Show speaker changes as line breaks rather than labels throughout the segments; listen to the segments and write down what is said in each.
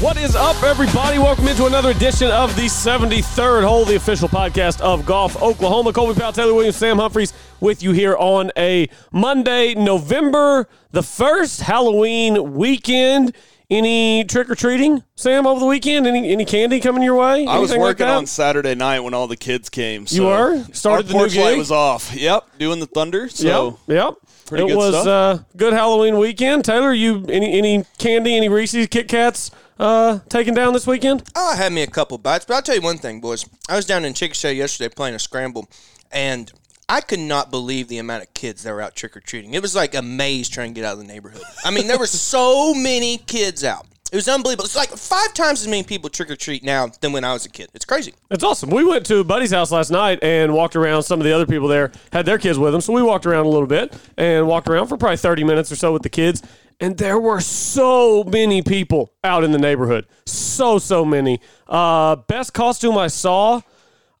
What is up, everybody? Welcome into another edition of the 73rd Hole, the official podcast of Golf Oklahoma. Colby Powell, Taylor Williams, Sam Humphreys with you here on a Monday, November the 1st, Halloween weekend. Any trick or treating, Sam, over the weekend? Any any candy coming your way?
I was
Anything like
working on Saturday night when all the kids came. So
You were? Started the new
porch light was off. Yep, doing the thunder. So
yep, yep.
pretty
it
good
was
stuff.
uh, good Halloween weekend. Taylor, you any any candy, any Reese's, Kit Kats uh, taken down this weekend?
Oh, I had me a couple bites, but I'll tell you one thing, boys. I was down in Chickasha yesterday playing a scramble, and I could not believe the amount of kids that were out trick or treating. It was like a maze trying to get out of the neighborhood. I mean, there were so many kids out. It was unbelievable. It's like five times as many people trick or treat now than when I was a kid. It's crazy.
It's awesome. We went to a buddy's house last night and walked around. Some of the other people there had their kids with them, so we walked around a little bit and walked around for probably thirty minutes or so with the kids. And there were so many people out in the neighborhood. So so many. Uh, best costume I saw.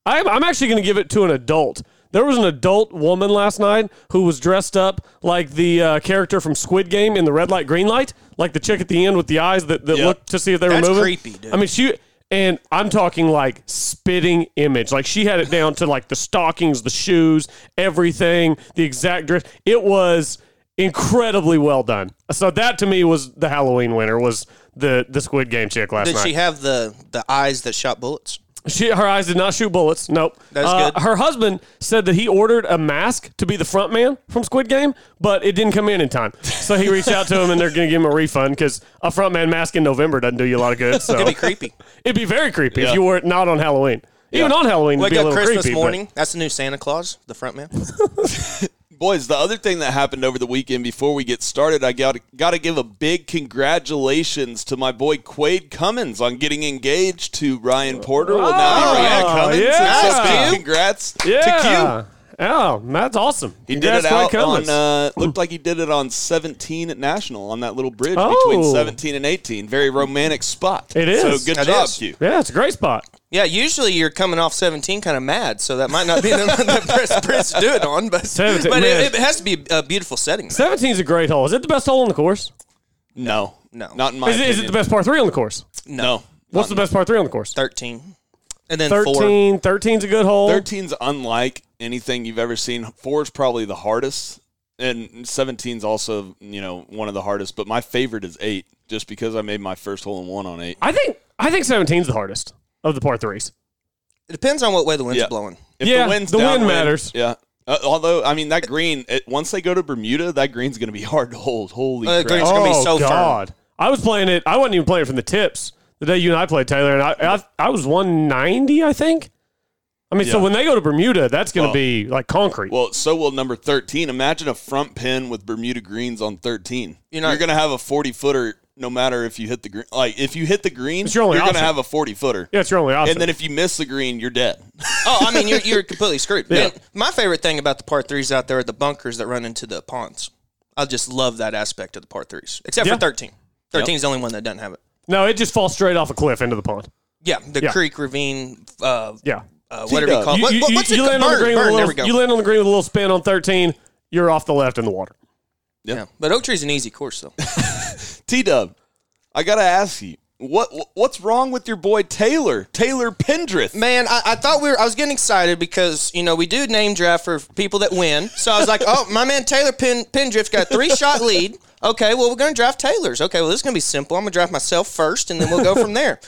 I'm, I'm actually going to give it to an adult. There was an adult woman last night who was dressed up like the uh, character from Squid Game in the red light, green light, like the chick at the end with the eyes that, that
Yep.
looked to see if they
That's
were moving.
creepy, dude.
I mean, she and I'm talking like spitting image. Like she had it down to like the stockings, the shoes, everything, the exact dress. It was incredibly well done. So that to me was the Halloween winner was the the Squid Game chick last night.
Did
night.
she have the, the eyes that shot bullets?
She, her eyes did not shoot bullets. Nope.
That's
Uh,
good.
Her husband said that he ordered a mask to be the front man from Squid Game, but it didn't come in in time. So he reached out to him, and they're going to give him a refund because a front man mask in November doesn't do you a lot of good. So
It'd be creepy.
It'd be very creepy if you were it not on Halloween. Even on Halloween, it'd
Wake
be a
up
little
Christmas
creepy. but-
morning. That's the new Santa Claus, the front man.
boys, the other thing that happened over the weekend before we get started, I got got to give a big congratulations to my boy Quade Cummins on getting engaged to Ryan Porter. Well, now be Ryan
Oh,
Cummins.
yeah.
So big congrats to Q.
Yeah. Oh, that's awesome.
He
Congrats,
did it out
Quade
on. Uh, looked like he did it on 17 at National on that little bridge
Oh.
between 17 and 18. Very romantic spot.
It is.
So good
That
job,
is.
Q.
yeah, it's a great spot.
Yeah, usually you're coming off 17 kind of mad, so that might not be the, the best bridge to do it on, but,
17,
but it, it has to be a beautiful setting.
17 is a great hole. Is it the best hole on the course?
No,
No.
not in my
Is it, is it the best par three on the course?
No.
What's the best par three on the course?
13. And then 4.
13. 13's a good hole.
13's unlike anything you've ever seen. Four is probably the hardest, and 17's also you know one of the hardest. But my favorite is eight, just because I made my first hole in one on eight.
I think I think 17's the hardest of the par threes.
It depends on what way the wind's
Yeah.
blowing.
If
Yeah,
the wind's
the wind matters.
Yeah. Uh, although I mean that green, it, once they go to Bermuda, that green's going to be hard to hold. Holy
Uh,
crap!
green's gonna be
oh
so firm.
I was playing it. I wasn't even playing it from the tips the day you and I played Taylor, and I I, I was 190, I think. I mean, so when they go to Bermuda, that's going to
Well-
be like concrete.
Well, so will number 13. Imagine a front pin with Bermuda greens on 13.
You're
You're, going to have a 40 footer no matter if you hit the green. Like, if you hit the green,
It's your only
you're going to have a 40 footer.
yeah, it's your only option.
And then if you miss the green, you're dead.
Oh, I mean, you're, you're completely screwed.
Yeah.
Man, my favorite thing about the par threes out there are the bunkers that run into the ponds. I just love that aspect of the par threes, except
Yeah.
for 13. 13 is the only one that doesn't have it.
no, it just falls straight off a cliff into the pond.
Yeah, the
Yeah.
creek ravine, uh,
Yeah.
Uh, whatever you call it. What,
you,
what- what's
you
it
land
called?
on the
Burn,
green with
burn,
a little,
go.
you land on the green with a little spin on 13. You're off the left in the water.
yeah. But Oak Tree's an easy course, though.
T Dub, I got to ask you, what what's wrong with your boy Taylor? Taylor Pendrith.
Man, I, I thought we were. I was getting excited because you know we do name draft for people that win. So I was like, oh, my man Taylor Pen, Pendrift's got a three shot lead. Okay, well we're gonna draft Taylor's. Okay, well this is gonna be simple. I'm gonna draft myself first, and then we'll go from there.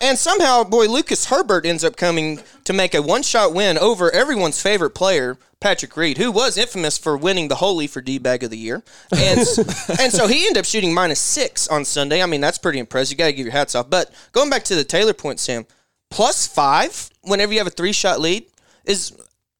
And somehow, boy, Lucas Herbert ends up coming to make a one shot win over everyone's favorite player, Patrick Reed, who was infamous for winning the Holy for D Bag of the Year. And, and so he ended up shooting minus six on Sunday. I mean, that's pretty impressive. You got to give your hats off. But going back to the Taylor point, Sam, plus five whenever you have a three shot lead is.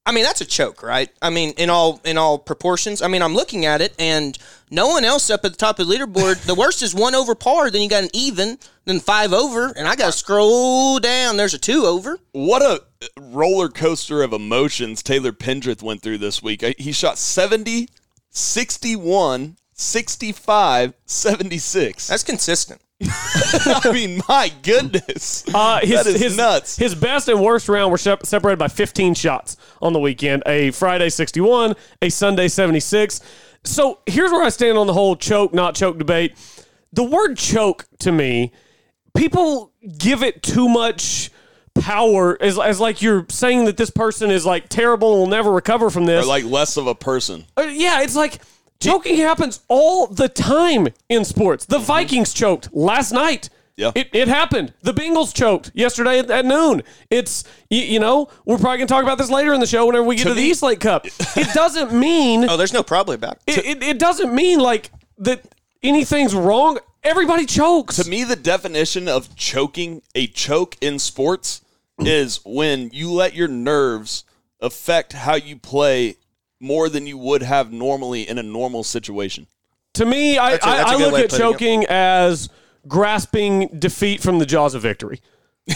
I mean, that's a choke, right? I mean, in all in all proportions. I mean, I'm looking at it, and no one else up at the top of the leaderboard. the worst is one over par. Then you got an even, then five over, and I got to scroll down. There's a two over.
What a roller coaster of emotions Taylor Pendrith went through this week. Uh, he shot 70, 61, 65, 76.
That's consistent.
I mean, my goodness.
Uh, his,
that is
his,
nuts.
His best and worst round were separated by 15 shots on the weekend. A Friday 61, a Sunday 76. So here's where I stand on the whole choke, not choke debate. The word choke to me, people give it too much power as, as like you're saying that this person is like terrible and will never recover from this.
Or like less of a person.
Uh, yeah, it's like choking happens all the time in sports. The mm-hmm. Vikings choked last night.
Yeah.
It, it happened. The Bengals choked yesterday at, at noon. It's, you, you know, we're probably going to talk about this later in the show whenever we get to,
To
the
me-
East Lake Cup. It doesn't mean,
Oh, there's no probably about it.
it, it, it doesn't mean like that anything's wrong. Everybody chokes.
To me, the definition of choking, a choke in sports, mm. is when you let your nerves affect how you play more than you would have normally in a normal situation.
To me, I,
That's a- that's a
I, I
good
look at
putting it.
choking as grasping defeat from the jaws of victory.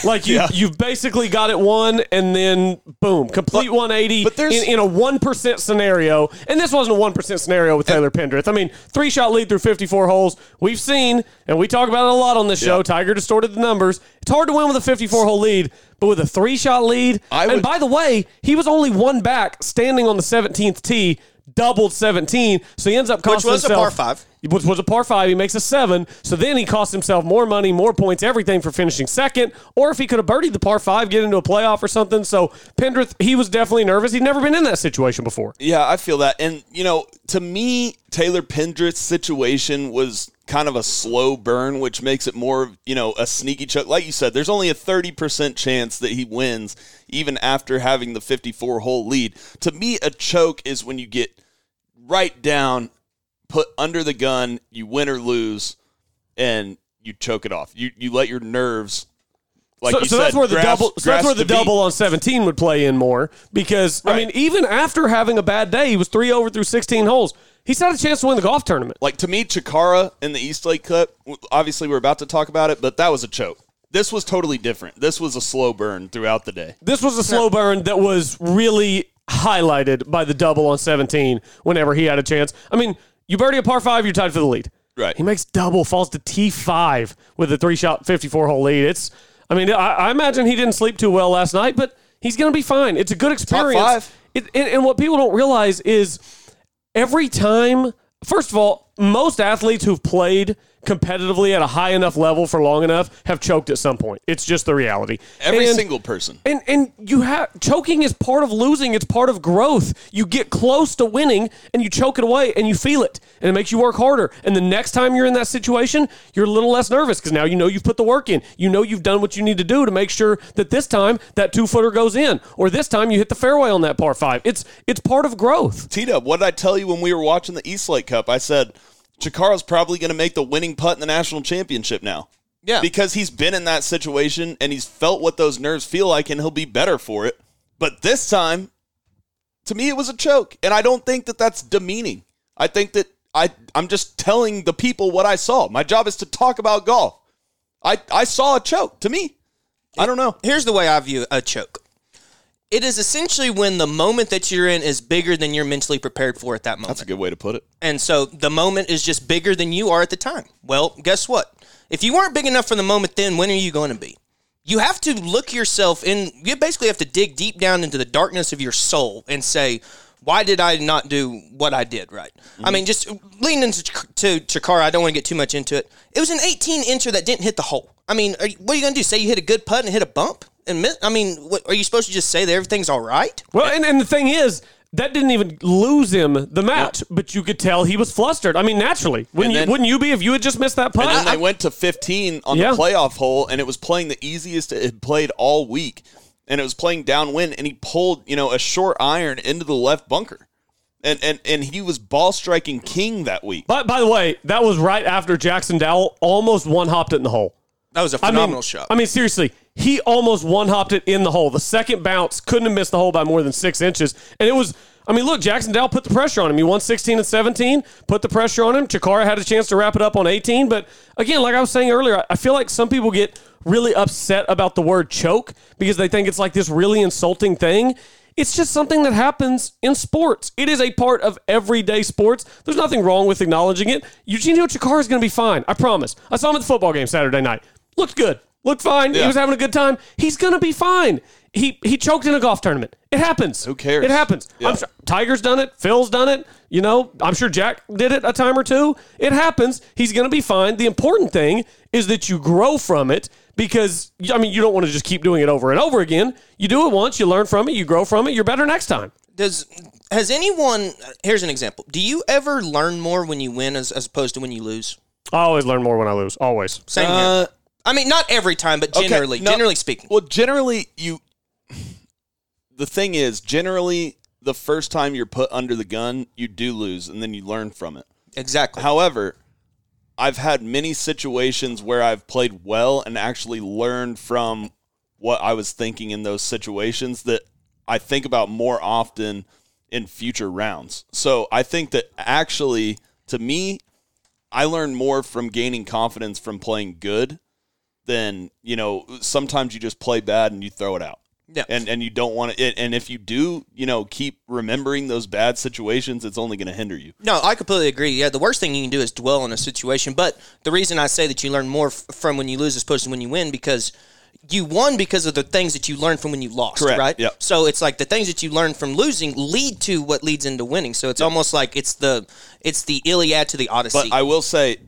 Like you,
Yeah.
you've basically got it won, and then boom, complete 180
but there's-
in, in a one percent scenario. And this wasn't a one percent scenario with Taylor Pendrith. I mean, three shot lead through 54 holes. We've seen, and we talk about it a lot on this show. Tiger distorted the numbers. It's hard to win with a 54 hole lead, but with a three shot lead,
I
and
would-
by the way, he was only one back, standing on the 17th tee. Doubled 17, so he ends up costing Which
was a par five.
which was a par five. He makes a seven. So then he costs himself more money, more points, everything for finishing second. Or if he could have birdied the par five, get into a playoff or something. So Pendrith, he was definitely nervous. He'd never been in that situation before.
Yeah, I feel that. And, you know, to me, Taylor Pendrith's situation was kind of a slow burn, which makes it more, you know, a sneaky chuck. Like you said, there's only a 30% chance that he wins, even after having the 54 hole lead. To me, a choke is when you get right down, put under the gun, you win or lose, and you choke it off. You, you let your nerves. Like
so
you
so
said,
that's where the
grasp-
double. So that's where the double on seventeen would play in more because I mean, even after having a bad day, he was three over through sixteen holes. He's had a chance to win the golf tournament.
Like to me, Chacarra in the East Lake Cup. Obviously, we're about to talk about it, but that was a choke. This was totally different. This was a slow burn throughout the day.
This was a slow burn that was really highlighted by the double on 17 whenever he had a chance. I mean, you birdie a par five, you're tied for the lead.
Right.
He makes double, falls to T5 with a three shot 54 hole lead. It's, I mean, I, I imagine he didn't sleep too well last night, but he's going to be fine. It's a good experience.
five.
It, and, and what people don't realize is every time, first of all, most athletes who've played competitively at a high enough level for long enough have choked at some point. It's just the reality.
Every
And-
single person.
and and you have choking is part of losing. It's part of growth. You get close to winning and you choke it away and you feel it and it makes you work harder. And the next time you're in that situation, you're a little less nervous because now you know you've put the work in. You know you've done what you need to do to make sure that this time that two footer goes in or this time you hit the fairway on that par five. It's it's part of growth.
T Dub, what did I tell you when we were watching the East Lake Cup? I said Chacarra's probably going to make the winning putt in the national championship now.
Yeah.
Because he's been in that situation and he's felt what those nerves feel like and he'll be better for it. But this time, to me, it was a choke. And I don't think that that's demeaning. I think that I, I'm just telling the people what I saw. My job is to talk about golf. I, I saw a choke to me. I don't know.
Here's the way I view a choke. It is essentially when the moment that you're in is bigger than you're mentally prepared for at that moment.
That's a good way to put it.
And so the moment is just bigger than you are at the time. Well, guess what? If you weren't big enough for the moment then, when are you going to be? You have to look yourself in, you basically have to dig deep down into the darkness of your soul and say, why did I not do what I did right? I mm-hmm. mean, just leaning into to Chacarra, I don't want to get too much into it. It was an 18 incher that didn't hit the hole. I mean, are what are you going to do? Say you hit a good putt and hit a bump? And? I mean, what, are you supposed to just say that everything's all right?
Well, and, and the thing is, that didn't even lose him the match, but you could tell he was flustered. I mean, naturally, wouldn't
And
you? Wouldn't you be if you had just missed that putt?
And then they went to 15 on
Yeah.
the playoff hole, and it was playing the easiest it had played all week. And it was playing downwind, and he pulled, you know, a short iron into the left bunker. And, and, and he was ball striking king that week.
By, by the way, that was right after Jaxon Dowell almost one hopped it in the hole.
That was a phenomenal
mean,
shot.
I mean, seriously, he almost one hopped it in the hole. The second bounce couldn't have missed the hole by more than six inches. And it was, I mean, look, Jaxon Dow put the pressure on him. He won 16 and 17, put the pressure on him. Chacarra had a chance to wrap it up on 18. But again, like I was saying earlier, I feel like some people get really upset about the word choke because they think it's like this really insulting thing. It's just something that happens in sports. It is a part of everyday sports. There's nothing wrong with acknowledging it. Eugenio Chacarra is going to be fine. I promise. I saw him at the football game Saturday night. Looked good. Looked fine. He was having a good time. He's going to be fine. He he choked in a golf tournament. It happens.
Who cares?
It happens.
Yeah.
I'm sure Tiger's done it. Phil's done it. You know, I'm sure Jack did it a time or two. It happens. He's going to be fine. The important thing is that you grow from it because I mean, you don't want to just keep doing it over and over again. You do it once, you learn from it, you grow from it, you're better next time.
Does has anyone? Here's an example. Do you ever learn more when you win as, as opposed to when you lose?
I always learn more when I lose. Always.
Same
Uh,
here. I mean, not every time, but
Okay,
generally,
no-
generally speaking.
Well, generally, you. The thing is, generally, the first time you're put under the gun, you do lose, and then you learn from it.
Exactly.
However, I've had many situations where I've played well and actually learned from what I was thinking in those situations that I think about more often in future rounds. So I think that actually, to me, I learn more from gaining confidence from playing good than, you know, sometimes you just play bad and you throw it out.
Yeah.
And and you don't want to and if you do, you know, keep remembering those bad situations, it's only going to hinder you.
No, I completely agree. Yeah, the worst thing you can do is dwell on a situation. But the reason I say that you learn more f- from when you lose as opposed to when you win because you won because of the things that you learned from when you lost,
Correct,
right?
yep.
So it's like the things that you learn from losing lead to what leads into winning. So it's almost like it's the it's the Iliad to the Odyssey.
But I will say,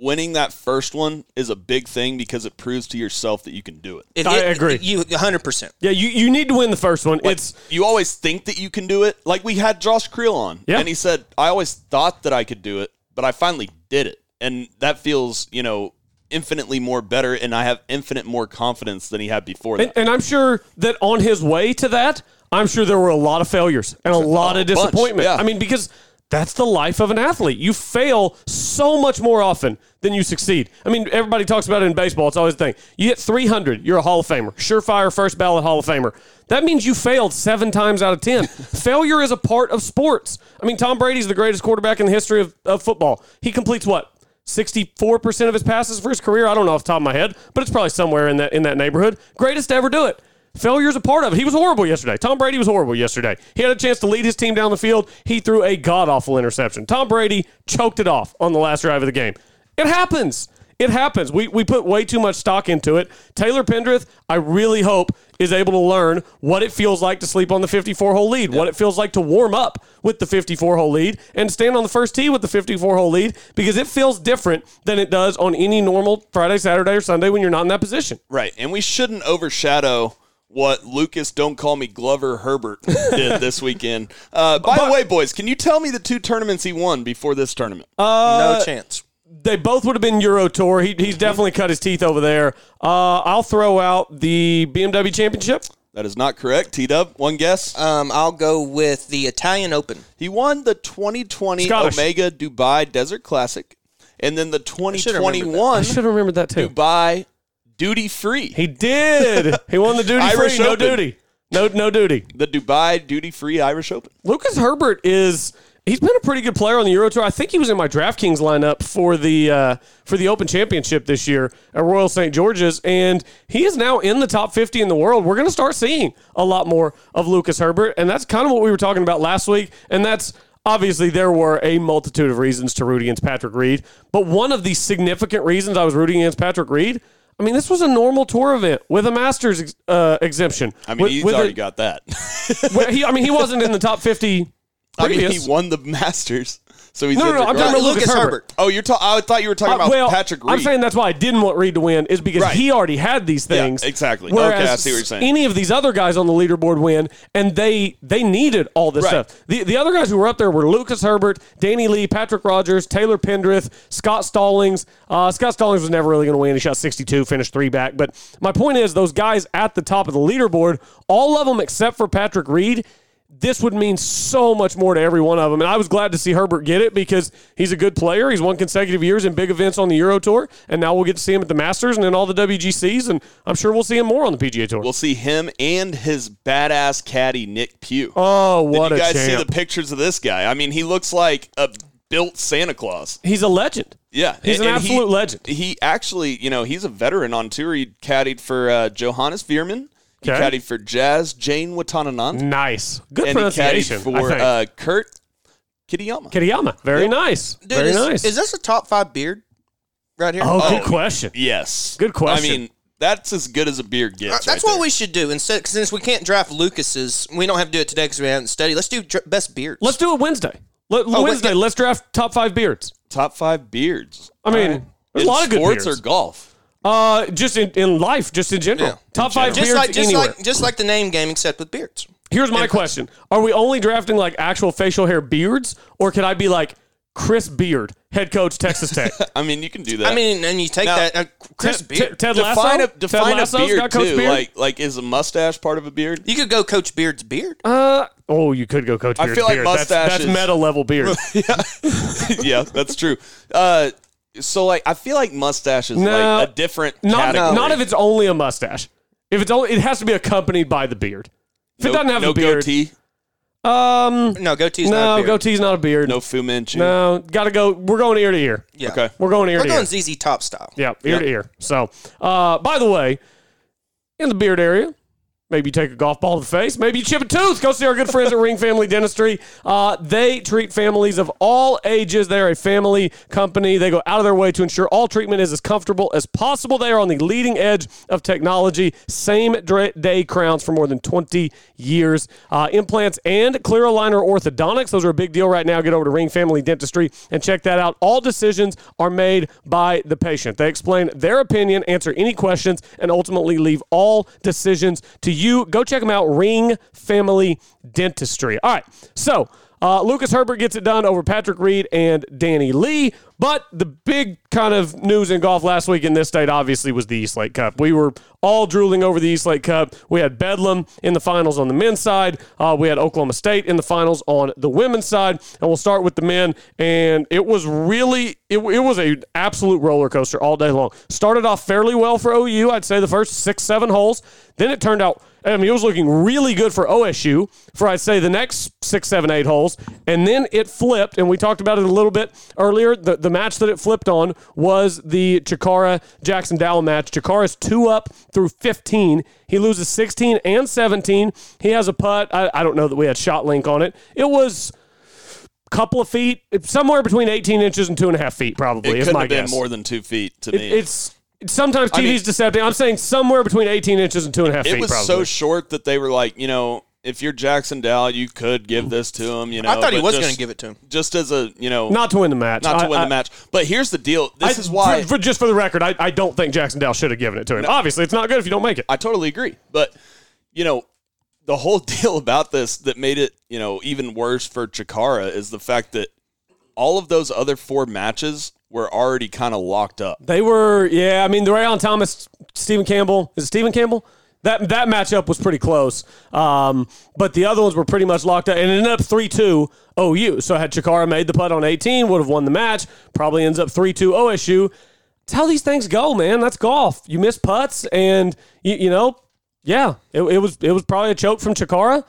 winning that first one is a big thing because it proves to yourself that you can do it.
It-
I
it-
agree.
You 100. percent
Yeah, you, you need to win the first one.
Like,
it's
you always think that you can do it. Like we had Josh Creel on,
Yeah.
and he said, "I always thought that I could do it, but I finally did it," and that feels, you know, infinitely more better, and I have infinite more confidence than he had before that.
and, and I'm sure that on his way to that, I'm sure there were a lot of failures and a lot
a
of
bunch,
disappointment.
yeah.
I mean, because that's the life of an athlete. You fail so much more often than you succeed. I mean, everybody talks about it in baseball. It's always the thing. You hit 300, you're a Hall of Famer, surefire first ballot Hall of Famer. That means you failed seven times out of 10. Failure is a part of sports. I mean, Tom Brady's the greatest quarterback in the history of, of football. He completes what? 64% of his passes for his career. I don't know off the top of my head, but it's probably somewhere in that in that neighborhood. Greatest to ever do it. Failure's a part of it. He was horrible yesterday. Tom Brady was horrible yesterday. He had a chance to lead his team down the field. He threw a god awful interception. Tom Brady choked it off on the last drive of the game. It happens. It happens. We, we put way too much stock into it. Taylor Pendrith, I really hope, is able to learn what it feels like to sleep on the 54 hole lead, what it feels like to warm up with the 54 hole lead, and stand on the first tee with the 54 hole lead because it feels different than it does on any normal Friday, Saturday, or Sunday when you're not in that position.
Right. And we shouldn't overshadow what Lucas Don't Call Me Glover Herbert did this weekend. Uh, by the way, boys, can you tell me the two tournaments he won before this tournament?
no chance.
They both would have been Euro Tour. He, he's definitely cut his teeth over there. Uh, I'll throw out the BMW Championship.
that is not correct. T Dub, one guess.
Um, I'll go with the Italian Open.
he won the 2020
Scottish.
Omega Dubai Desert Classic and then the
should've remembered
2021
I should have remembered that too.
Dubai Duty Free.
He did. He won the duty free, no
Open.
duty, no no duty.
the Dubai Duty Free Irish Open.
Lucas Herbert is he's been a pretty good player on the Euro Tour. I think he was in my DraftKings lineup for the uh, for the Open Championship this year at Royal St. George's, and he is now in the top 50 in the world. We're going to start seeing a lot more of Lucas Herbert, and that's kind of what we were talking about last week, and that's. Obviously, there were a multitude of reasons to root against Patrick Reed, but one of the significant reasons I was rooting against Patrick Reed, I mean, this was a normal tour event with a Masters ex- uh, exemption.
I mean,
With-
he's
with a-
already got that.
he, I mean, he wasn't in the top 50
I mean, he won the Masters, so he's
no, no, no. I'm talking about
Lucas, Herbert.
Herbert.
Oh, you're ta- I thought you were talking
Uh,
about
well,
Patrick Reed.
I'm saying that's why I didn't want Reed to win is because
Right.
he already had these things.
exactly.
Whereas
Okay, I see what you're saying.
Any of these other guys on the leaderboard win, and they they needed all this
Right.
stuff. The the other guys who were up there were Lucas Herbert, Danny Lee, Patrick Rodgers, Taylor Pendrith, Scott Stallings. Uh, Scott Stallings was never really going to win. He shot 62, finished three back. But my point is, those guys at the top of the leaderboard, all of them except for Patrick Reed. This would mean so much more to every one of them. And I was glad to see Herbert get it because he's a good player. He's won consecutive years in big events on the Euro Tour, and now we'll get to see him at the Masters and then all the WGCs, and I'm sure we'll see him more on the PGA Tour.
We'll see him and his badass caddy Nick Pugh.
oh, what
Did you guys see the pictures of this guy? I mean, he looks like a built Santa Claus.
he's a legend.
Yeah,
He's an
and he-
absolute legend.
He actually, you know, he's a veteran on tour. He caddied for uh, Johannes Veerman. He
Okay.
caddied for Jazz Janewattananond.
Nice, good
and he
pronunciation.
caddied
I
for
think.
uh, Kurt Kitayama.
Kitayama, very nice,
Dude,
very
is,
nice.
is this a top five beard right here?
oh,
Oh,
good question.
Yes.
Good question.
I mean, that's as good as a beard
Uh,
gets.
That's
right
what
there.
we should do. Instead, since we can't draft Lucas's, we don't have to do it today because we haven't studied. Let's do dr- best beards.
Let's do it Wednesday. Let,
Oh,
Wednesday,
wait,
let's draft top five beards.
top five beards.
I mean, there's
In
a lot of good
sports
beards.
or golf.
Uh, just in, in life, just in general.
Yeah.
Top five
just
beards
like just
anywhere.
like just like the name game, except with beards.
Here's my question: Are we only drafting like actual facial hair beards, or could I be like Chris Beard, head coach Texas Tech?
I mean, you can do that.
I mean, and you take
Now,
that uh, Chris
Ted,
Beard.
Ted Lasso.
define a
Ted
define a beard
got Coach
too.
Beard?
Like like is a mustache part of a beard?
you could go Coach Beard's beard.
uh, oh, you could go Coach
I feel like
beard. That's, that's
mustaches-
meta level beard.
yeah, that's true. Uh, so like I feel like mustache is
No,
like a different
not
category.
not if it's only a mustache. If it's only, it has to be accompanied by the beard. If
no,
it doesn't have
no
a beard,
goatee,
um,
No, goatee's not a
no,
beard.
goatee's not a beard.
no Fu Manchu.
no, gotta go. We're going ear to ear.
Yeah.
Okay.
We're going ear
We're
to ear.
going ZZ Top style.
Yeah, ear to ear. So, uh, by the way, in the beard area, maybe you take a golf ball to the face, maybe you chip a tooth. Go see our good friends at Ring Family Dentistry. Uh, they treat families of all ages. They're a family company. They go out of their way to ensure all treatment is as comfortable as possible. They are on the leading edge of technology. Same day crowns for more than 20 years. Uh, implants and clear aligner orthodontics. Those are a big deal right now. Get over to Ring Family Dentistry and check that out. All decisions are made by the patient. They explain their opinion, answer any questions, and ultimately leave all decisions to you. You go check them out, Ring Family Dentistry. All right, so uh, Lucas Herbert gets it done over Patrick Reed and Danny Lee. But the big kind of news in golf last week in this state obviously was the East Lake Cup. We were all drooling over the East Lake Cup. We had Bedlam in the finals on the men's side. Uh, we had Oklahoma State in the finals on the women's side. And we'll start with the men. And it was really, it, it was an absolute roller coaster all day long. Started off fairly well for OU. I'd say the first six, seven holes. Then it turned out I mean, it was looking really good for OSU for I'd say the next six, seven, eight holes, and then it flipped, and we talked about it a little bit earlier. The the match that it flipped on was the Chacarra Jaxon Dowell match. Chacarra's two up through 15. He loses 16 and 17. He has a putt. I, I don't know that we had shot link on it. It was a couple of feet, somewhere between 18 inches and two and a half feet, probably.
it
is
couldn't have been
guess.
more than two feet to
It-
me.
it's sometimes TV's
mean-
deceptive. I'm saying somewhere between 18 inches and two and a half
it
feet.
was
probably.
so short that they were like, you know, if you're Jaxon Dow, you could give this to him. You know,
I thought he was going to give it to him.
just as a you know,
not to win the match.
not to
I-
win
I-
the match. But here's the deal. This
I-
is why
for, for- just for the record, I, I don't think Jaxon Dowell should have given it to him. Obviously, it's not good if you don't make it.
I totally agree. But you know, the whole deal about this that made it you know even worse for Chacarra is the fact that all of those other four matches were already kind of locked up.
They were, yeah. I mean, the Rayhan Thomas, Stephen Campbell. Is it Stephen Campbell? That that matchup was pretty close, um, but the other ones were pretty much locked up, and it ended up three two OU. So had Chacarra made the putt on eighteen, would have won the match. Probably ends up three two OSU. It's how these things go, man. That's golf. You miss putts, and you, you know, yeah, it, it was it was probably a choke from Chacarra.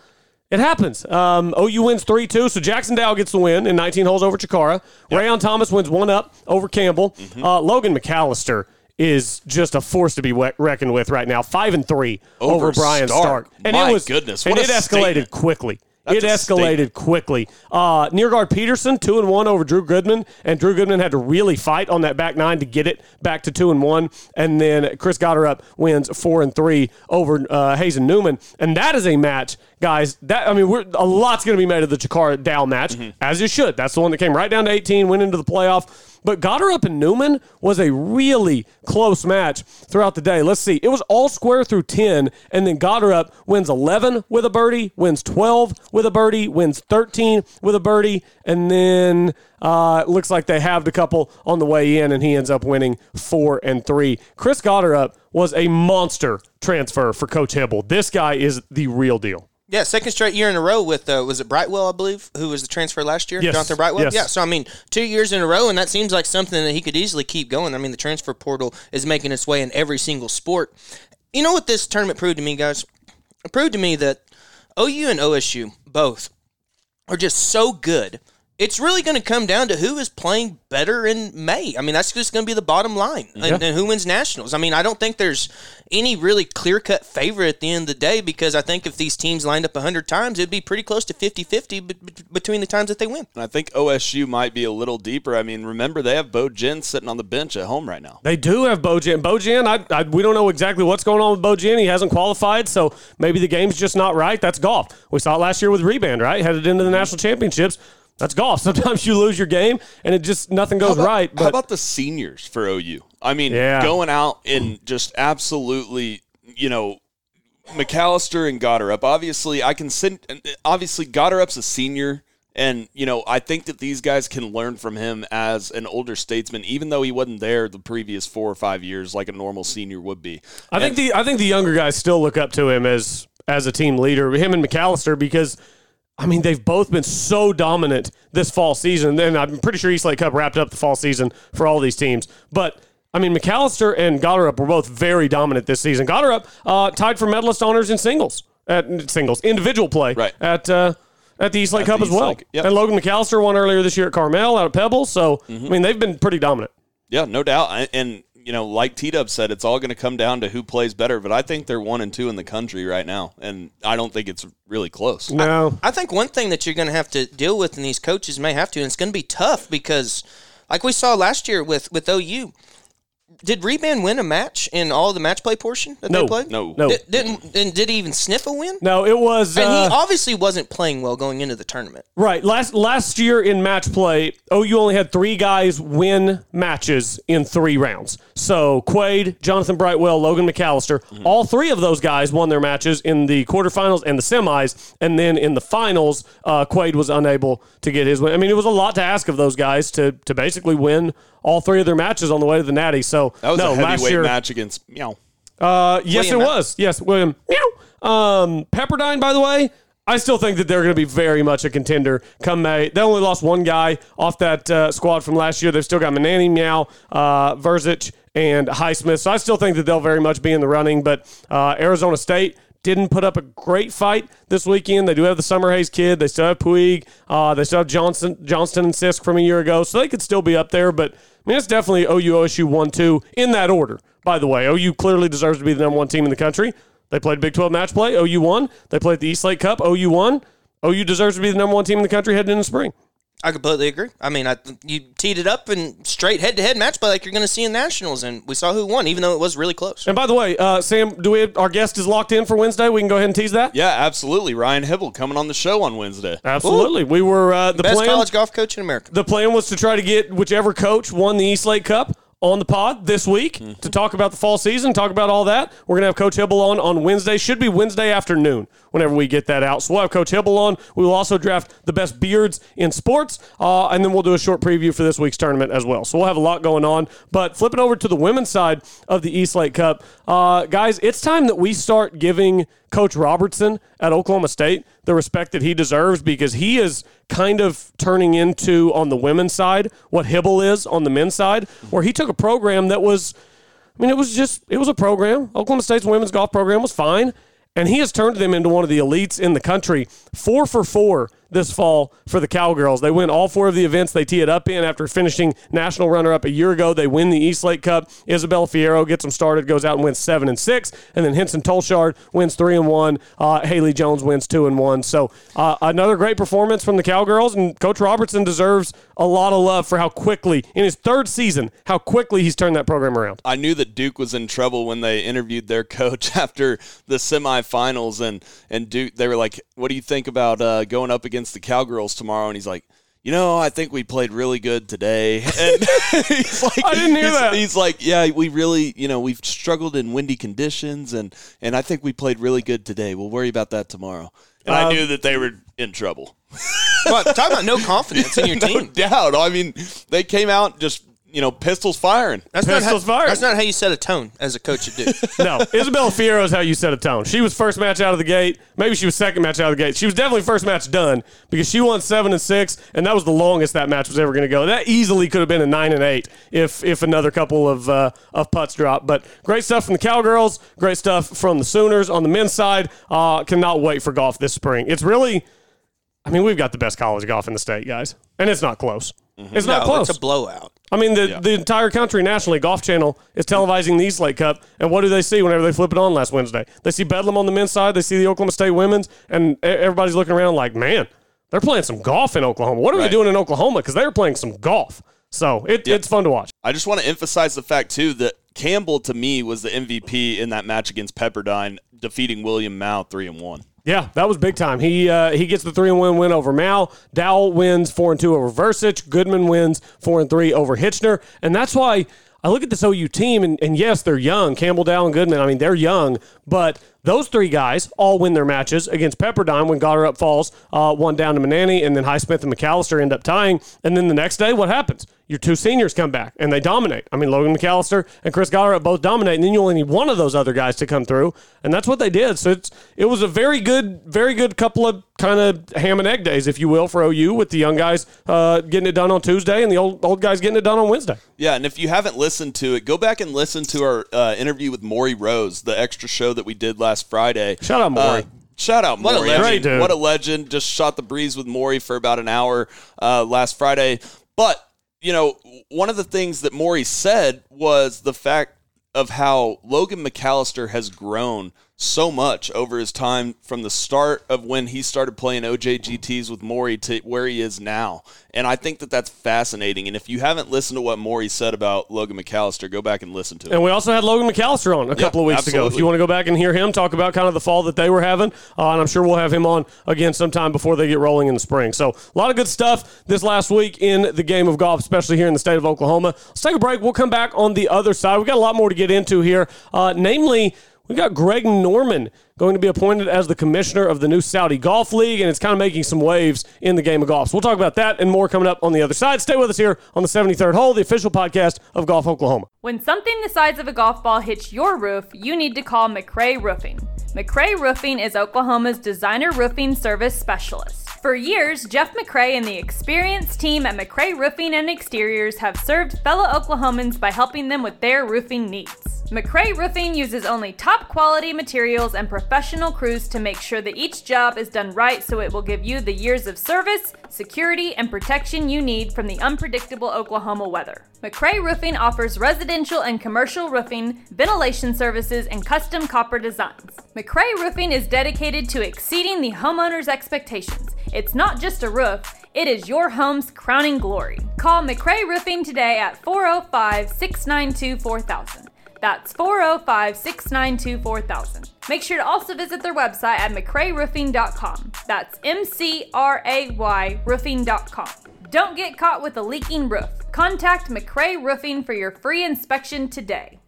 It happens. Um, OU wins 3 2. So Jaxon Dow gets the win in 19 holes over Chacarra. Rayhan Thomas wins one up over Campbell.
Mm-hmm.
Uh, Logan McAllister is just a force to be reckoned with right now. 5 and 3 over,
Over
Brian
Stark.
Stark.
My
it was,
goodness,
And
what
it escalated
statement.
quickly.
That's
it escalated quickly. Uh, Nearguard Peterson, two and one over Drew Goodman, and Drew Goodman had to really fight on that back nine to get it back to two and one. And then Chris Gotterup wins four and three over uh, Hazen Newman, and that is a match, guys. That I mean, we're, a lot's going to be made of the Chacarra Dow match,
Mm-hmm.
as it should. That's the one that came right down to eighteen, went into the playoff. But Gotterup and Newman was a really close match throughout the day. Let's see. It was all square through 10, and then Gotterup wins 11 with a birdie, wins 12 with a birdie, wins 13 with a birdie, and then uh, it looks like they halved a couple on the way in, and he ends up winning 4 and 3. Chris Gotterup was a monster transfer for Coach Hybl. This guy is the real deal.
Yeah, second straight year in a row with uh, was it Brightwell, I believe, who was the transfer last year,
Yes.
Jonathan Brightwell.
Yes.
Yeah, so I mean, two years in a row, and that seems like something that he could easily keep going. I mean, the transfer portal is making its way in every single sport. You know what this tournament proved to me, guys? It proved to me that OU and OSU both are just so good. It's really going to come down to who is playing better in May. I mean, that's just going to be the bottom line, and, and who wins nationals. I mean, I don't think there's any really clear cut favorite at the end of the day because I think if these teams lined up 100 times, it'd be pretty close to 50 50 between the times that they win.
And I think OSU might be a little deeper. I mean, remember they have Bo Jin sitting on the bench at home right now.
They do have Bojan. Bojan, I, I, we don't know exactly what's going on with Bojan. He hasn't qualified, so maybe the game's just not right. That's golf. We saw it last year with Rebound, right? Headed into the national championships. That's golf. Sometimes you lose your game and it just nothing goes
How about-
right.
How about the seniors for OU? I mean,
Yeah.
going out and just absolutely, you know, McAllister and Gotterup. Obviously, I can send. Obviously, Gotterup's a senior, and you know, I think that these guys can learn from him as an older statesman, even though he wasn't there the previous four or five years like a normal senior would be.
I think the I think the younger guys still look up to him as as a team leader, him and McAllister, because I mean they've both been so dominant this fall season. And I'm pretty sure East Lake Cup wrapped up the fall season for all these teams. But I mean McAllister and Gotterup were both very dominant this season. Gotterup uh, tied for medalist honors in singles at singles individual play
Right.
at. Uh, at the East Lake
At
Cup as
East
well.
Lake, yep.
And Logan McAllister won earlier this year at Carmel out of Pebbles. So,
Mm-hmm.
I mean, they've been pretty dominant.
Yeah, no doubt. And you know, like T Dub said, it's all going to come down to who plays better. But I think they're one and two in the country right now, and I don't think it's really close.
No.
I think one thing that you're going to have to deal with, and these coaches may have to, and it's going to be tough because, like we saw last year with with OU, did Reban win a match in all the match play portion that
No.
they played?
No.
No.
Did, didn't and did he even sniff a win?
No, it was.
And
uh,
he obviously wasn't playing well going into the tournament.
Right. Last last year in match play, OU only had three guys win matches in three rounds. So Quade, Jonathan Brightwell, Logan McAllister, all three of those guys won their matches in the quarterfinals and the semis, and then in the finals, uh, Quade was unable to get his win. I mean, it was a lot to ask of those guys to to basically win all three of their matches on the way to the Natty. So
That was
no,
a
last
heavyweight
year,
match against Mouw.
uh, yes,
William
it
Matt.
was. Yes, William. Mouw. Um, Pepperdine, by the way, I still think that they're going to be very much a contender come May. They only lost one guy off that uh, squad from last year. They've still got Menante, Mouw, uh, Vrzich, and Highsmith. So I still think that they'll very much be in the running. But uh, Arizona State didn't put up a great fight this weekend. They do have the Summerhays kid. They still have Puig. Uh, they still have Johnson, Johnston and Sisk from a year ago. So they could still be up there. But I mean, it's definitely OU, OSU 1 2 in that order, by the way. OU clearly deserves to be the number one team in the country. They played Big 12 match play. OU won. They played the East Lake Cup. OU won. OU deserves to be the number one team in the country heading into spring.
I completely agree. I mean, I, you teed it up and straight head to head match play like you're going to see in nationals, and we saw who won, even though it was really close.
And by the way, uh, Sam, do we have, our guest is locked in for Wednesday? We can go ahead and tease that.
Yeah, absolutely. Ryan Hybl coming on the show on Wednesday.
Absolutely. We were uh, the
Best
plan.
college golf coach in America.
The plan was to try to get whichever coach won the East Lake Cup on the pod this week to talk about the fall season, talk about all that. We're gonna have Coach Hybl on on Wednesday. Should be Wednesday afternoon whenever we get that out. So we'll have Coach Hybl on. We will also draft the best beards in sports, uh, and then we'll do a short preview for this week's tournament as well. So we'll have a lot going on. But flipping over to the women's side of the East Lake Cup, uh, guys, it's time that we start giving Coach Robertson at Oklahoma State the respect that he deserves because he is kind of turning into on the women's side what Hybl is on the men's side, where he took a program that was, I mean, it was just it was a program. Oklahoma State's women's golf program was fine, and he has turned them into one of the elites in the country. Four for four this fall for the Cowgirls. They win all four of the events they tee it up in after finishing national runner up a year ago. They win the East Lake Cup. Isabella Fierro gets them started, goes out and wins seven and six, and then Hinson-Tolchard wins three and one. Uh, Haley Jones wins two and one. So uh, another great performance from the Cowgirls, and Coach Robertson deserves a lot of love for how quickly in his third season how quickly he's turned that program around.
I knew that Duke was in trouble when they interviewed their coach after the semifinals, and and Duke they were like, "What do you think about uh, going up against the Cowgirls tomorrow?" And he's like. You know, I think we played really good today. And he's like,
I didn't hear
he's,
that.
He's like, yeah, we really, you know, we've struggled in windy conditions, and and I think we played really good today. We'll worry about that tomorrow. And I
Um,
knew that they were in trouble.
Well, talk about no confidence in your
no
team.
doubt. I mean, they came out just you know, pistols firing.
That's
Pistols
not how,
fired.
That's not how you set a tone as a coach would do.
no, Isabella Fierro is how you set a tone. She was first match out of the gate. Maybe she was second match out of the gate. She was definitely first match done because she won seven and six, and that was the longest that match was ever going to go. That easily could have been a nine and eight if if another couple of uh, of putts dropped. But great stuff from the Cowgirls. Great stuff from the Sooners on the men's side. Uh, cannot wait for golf this spring. It's really, I mean, we've got the best college golf in the state, guys, and it's not close. Mm-hmm. It's not
no,
close.
it's a blowout.
I mean, the, the entire country nationally, Golf Channel is televising the East Lake Cup. And what do they see whenever they flip it on last Wednesday? They see Bedlam on the men's side, they see the Oklahoma State women's, and everybody's looking around like, man, they're playing some golf in Oklahoma. What are
Right.
doing in Oklahoma? Because they're playing some golf. So it, it's fun to watch.
I just want to emphasize the fact too that Campbell to me was the MVP in that match against Pepperdine, defeating William Mouw three and one.
Yeah, that was big time. He uh, he gets the three and one win over Mouw. Dowell wins four and two over Vrzich. Goodman wins four and three over Hitchner, and that's why I look at this OU team. And, and yes, they're young. Campbell, Dowell, and Goodman. I mean, they're young, but those three guys all win their matches against Pepperdine when Gotterup falls, uh, one down to Menante, and then Highsmith and McAllister end up tying. And then the next day, what happens? Your two seniors come back and they dominate. I mean, Logan McAllister and Chris Gotterup both dominate, and then you only need one of those other guys to come through, and that's what they did. So it's it was a very good, very good couple of kind of ham and egg days, if you will, for OU with the young guys uh, getting it done on Tuesday and the old old guys getting it done on Wednesday.
Yeah, and if you haven't listened to it, go back and listen to our uh, interview with Maury Rose, the extra show that we did last Friday.
Shout out, Maury.
Uh, shout out, Maury.
What a legend.
I
Great.
What a legend. Just shot the breeze with Maury for about an hour uh, last Friday. But, you know, one of the things that Maury said was the fact of how Logan McAllister has grown so much over his time from the start of when he started playing OJGTs with Maury to where he is now. And I think that that's fascinating. And if you haven't listened to what Maury said about Logan McAllister, go back and listen to it.
And we also had Logan McAllister on a couple of weeks ago. If you want to go back and hear him talk about kind of the fall that they were having, uh, and I'm sure we'll have him on again sometime before they get rolling in the spring. So a lot of good stuff this last week in the game of golf, especially here in the state of Oklahoma. Let's take a break. We'll come back on the other side. We've got a lot more to get into here, uh, namely. We've got Greg Norman going to be appointed as the commissioner of the new Saudi Golf League, and it's kind of making some waves in the game of golf. So we'll talk about that and more coming up on the other side. Stay with us here on the 73rd Hole, the official podcast of Golf Oklahoma.
When something the size of a golf ball hits your roof, you need to call McRae Roofing. McRae Roofing is Oklahoma's designer roofing service specialist. For years, Jeff McRae and the experienced team at McRae Roofing and Exteriors have served fellow Oklahomans by helping them with their roofing needs. McRae Roofing uses only top quality materials and professional crews to make sure that each job is done right so it will give you the years of service, security, and protection you need from the unpredictable Oklahoma weather. McRae Roofing offers residential and commercial roofing, ventilation services, and custom copper designs. McRae Roofing is dedicated to exceeding the homeowner's expectations. It's not just a roof, it is your home's crowning glory. Call McRae Roofing today at 405 692 4000. That's 405 692 4000. Make sure to also visit their website at McRaeRoofing.com. That's M C R A Y roofing.com. Don't get caught with a leaking roof. Contact McRae Roofing for your free inspection today.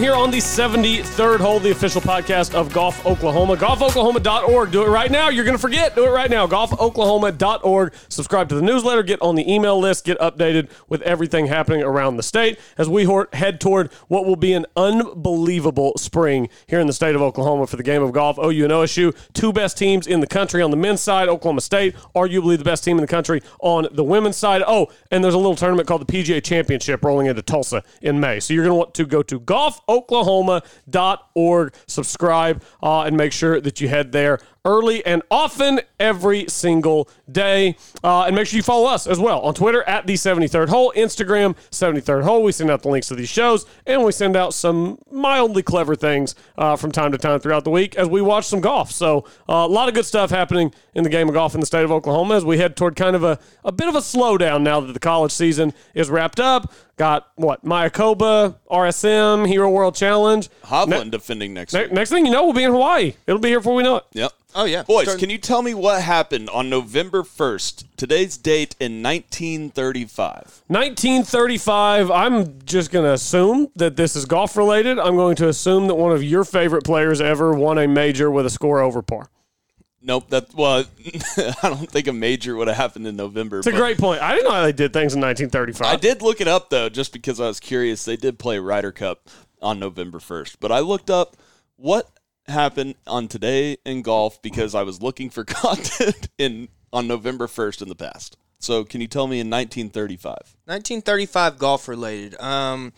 Here on the 73rd hole, the official podcast of Golf Oklahoma. GolfOklahoma.org. Do it right now. You're going to forget. Do it right now. GolfOklahoma.org. Subscribe to the newsletter. Get on the email list. Get updated with everything happening around the state as we head toward what will be an unbelievable spring here in the state of Oklahoma for the game of golf. OU and OSU, two best teams in the country on the men's side. Oklahoma State, arguably the best team in the country on the women's side. Oh, and there's a little tournament called the PGA Championship rolling into Tulsa in May. So you're going to want to go to golfoklahoma.org, subscribe, uh, and make sure that you head there early and often every single day. Uh, and make sure you follow us as well on Twitter at the 73rd Hole, Instagram 73rd Hole. We send out the links to these shows and we send out some mildly clever things uh, from time to time throughout the week as we watch some golf. So uh, a lot of good stuff happening in the game of golf in the state of Oklahoma as we head toward kind of a, a bit of a slowdown now that the college season is wrapped up. Got what? Mayakoba, RSM, Hero World Challenge.
Hovland defending next
Ne-
week.
next thing you know, we'll be in Hawaii. It'll be here before we know it.
Yep.
Oh yeah,
Boys,
Start-
can you tell me what happened on November 1st, today's date in 1935?
1935. I'm just going to assume that this is golf related. I'm going to assume that one of your favorite players ever won a major with a score over par.
Nope, that well, I don't think a major would have happened in November.
It's a great point. I didn't know how they did things in 1935.
I did look it up though, just because I was curious. They did play Ryder Cup on November 1st, but I looked up what happened on today in golf because I was looking for content in on November 1st in the past. So, can you tell me in 1935?
1935 golf related. Um,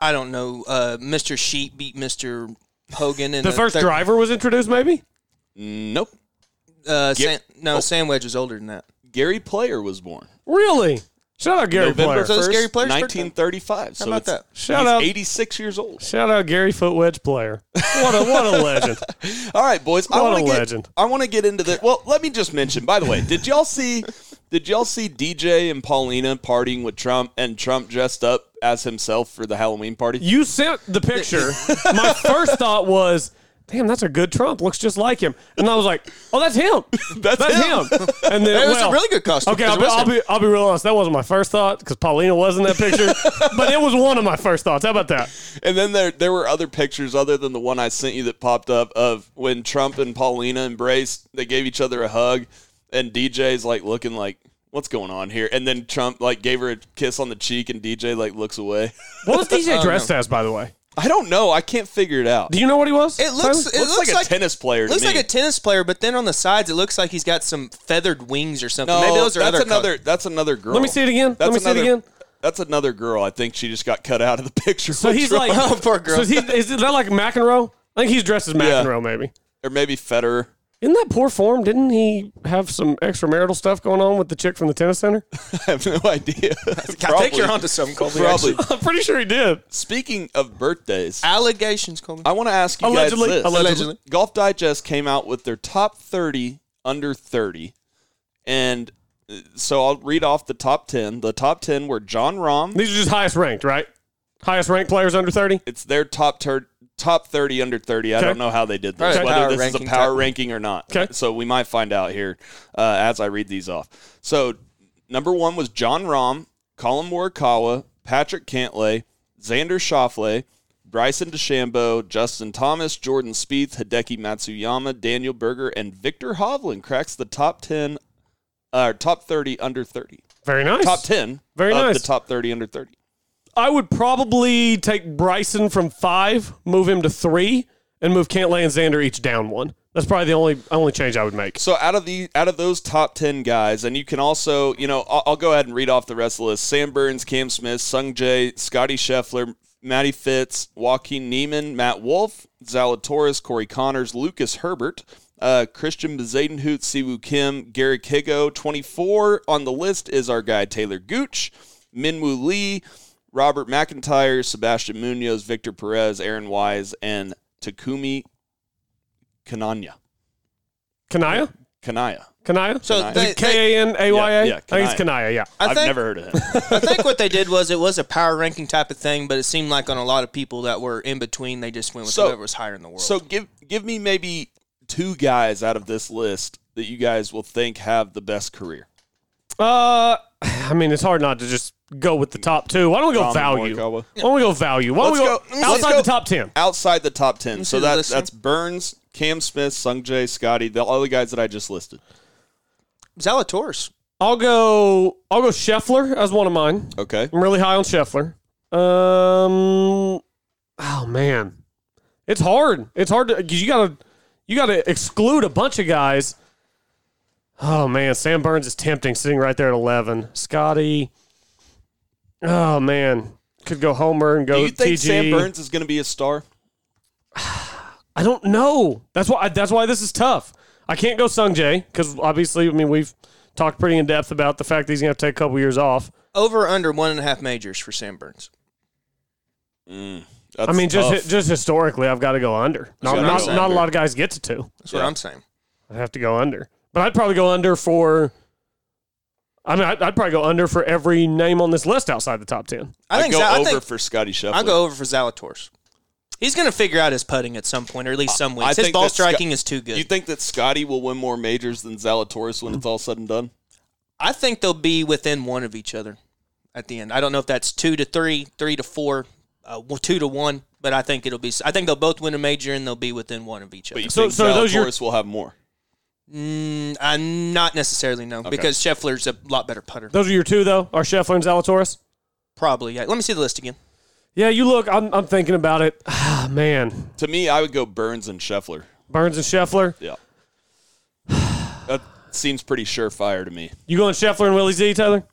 I don't know. Uh, Mr. Sheep beat Mr. Hogan in
The first
thir-
driver was introduced, maybe?
Nope.
Uh,
Ge-
Sam, no,
Oh.
Sam Wedge was older than that.
Gary Player was born.
Really? Shout out Gary
November
Player.
So it's
1st,
Gary Player's
1935. So
about that?
Shout
he's
out-
86 years old.
Shout out Gary Footwedge Player. What a what a legend.
All right, boys. I
What
want
a
to get.
legend.
I want to get into the. Well, let me just mention. By the way, did y'all see? Did y'all see DJ and Paulina partying with Trump and Trump dressed up as himself for the Halloween party?
You sent the picture. My first thought was, damn, that's a good Trump. Looks just like him. And I was like, oh, that's him.
That's
him. And then
It was a really good costume,
Okay, I'll be, I'll be I'll be real honest. That wasn't my first thought because Paulina was in that picture, but it was one of my first thoughts. How about that?
And then there there were other pictures other than the one I sent you that popped up of when Trump and Paulina embraced. They gave each other a hug, and DJ's like looking like. What's going on here? And then Trump like gave her a kiss on the cheek, and DJ like looks away.
What was DJ dressed as, by the way?
I don't know. I can't figure it out.
Do you know what he was?
It looks.
Tyler?
It
looks,
looks,
like, a tennis player. to
Looks
me.
like a tennis player, but then on the sides, it looks like he's got some feathered wings or something.
No,
Maybe those are
that's
other
another.
colors.
That's another girl.
Let me see it again.
That's
Let me see it
another-
again.
That's another girl. I think she just got cut out of the picture.
So he's
Trump.
like,
Oh, poor girl.
So he, is that like McEnroe? I think he's dressed as McEnroe, maybe.
or maybe Federer.
Isn't that poor form? Didn't he have some extramarital stuff going on with the chick from the tennis center?
I have no idea.
I think you're onto something, Colby.
Probably.
actually.
I'm pretty sure he did.
Speaking of birthdays,
Allegations, Colby.
I want to ask you
Allegedly.
guys this.
Allegedly.
Golf Digest came out with their top 30 under 30, and uh, so I'll read off the top 10. The top 10 were Jon Rahm.
These are just highest ranked, right? Highest ranked players under 30?
It's their top tur- top 30 under 30. I don't know how they did this,
Right,
whether
power
this is a power
type.
ranking or not.
Okay.
So we might find out here uh, as I read these off. So number one was Jon Rahm, Collin Morikawa, Patrick Cantlay, Xander Schauffele, Bryson DeChambeau, Justin Thomas, Jordan Spieth, Hideki Matsuyama, Daniel Berger, and Viktor Hovland cracks the top 10, uh, top 30 under 30.
Very nice.
Top 10
Very
of
nice.
the top 30 under 30.
I would probably take Bryson from five, move him to three, and move Cantlay and Xander each down one. That's probably the only only change I would make.
So out of the out of those top ten guys, and you can also, you know, I'll, I'll go ahead and read off the rest of the list: Sam Burns, Cam Smith, Sung Jae, Scotty Scheffler, Matty Fitz, Joaquin Niemann, Matt Wolff, Zalatoris, Corey Conners, Lucas Herbert, uh, Christiaan Bezuidenhout, Siwoo Kim, Garrick Higgo. Twenty four on the list is our guy Taylor Gooch, Min Woo Lee, Robert McIntyre, Sebastian Munoz, Victor Perez, Aaron Wise, and Takumi Kananya.
Kanaya?
Kanaya.
Kanaya?
So
Kanaya.
they-
K A N A Y A?
Yeah, yeah,
I think it's
Kanaya.
Kanaya, yeah.
I
I've
think,
never heard of him.
I think what they did was it was a power ranking type of thing, but it seemed like on a lot of people that were in between, they just went with
So-
whoever was higher in the world.
so give give me maybe two guys out of this list that you guys will think have the best career.
Uh, I mean, it's hard not to just go with the top two. Why don't we go
Rahm
value?
Morikawa.
Why don't we go value? Why don't
Let's
we go,
go- let's
outside
go-
the top ten?
Outside the top ten, so
see the
that
list
that's Burns, Cam Smith, Sungjae, Scotty, the all the guys that I just listed.
Zalatoris.
I'll go. I'll go Scheffler as one of mine.
Okay,
I'm really high on Scheffler. Um, oh man, it's hard. It's hard to because you gotta you gotta exclude a bunch of guys. Oh man, Sam Burns is tempting, sitting right there at eleven. Scotty. Oh man, could go Homer and go.
do you think
TG.
Sam Burns is going to be a star?
I don't know. That's why. That's why this is tough. I can't go Sung Jae because obviously, I mean, we've talked pretty in depth about the fact that he's gonna have to take a couple years off.
Over or under one and a half majors for Sam Burns.
That's
I mean,
tough.
just just historically, I've got to go under. Not,
gotta
not,
go
not a lot of guys get to two.
That's what I'm saying.
I'd have to go under. But I'd probably go under for. I mean, I'd, I'd probably go under for every name on this list outside the top ten.
I think
I'd
think
go
Zal- I
over
think
for Scotty Scheffler.
I'll go over for Zalatoris. He's going to figure out his putting at some point, or at least some
I.
His
think
ball
that Scott-
striking is too good.
You think that Scotty will win more majors than Zalatoris when it's all said and done?
I think they'll be within one of each other at the end. I don't know if that's two to three, three to four, uh, two to one, but I think it'll be. I think they'll both win a major and they'll be within one of each
But
other.
you
So-
think
so are those your-
Zalatoris will have more?
Mm, uh, not necessarily no, because Scheffler's a lot better putter.
Those are your two though. Are Scheffler and Zalatoris?
Probably. Yeah. Let me see the list again.
Yeah, you look. I'm, I'm thinking about it. Ah, man,
To me, I would go Burns and Scheffler.
Burns and Scheffler.
Yeah. that seems pretty surefire to me.
You going Scheffler and Willie Z, Taylor?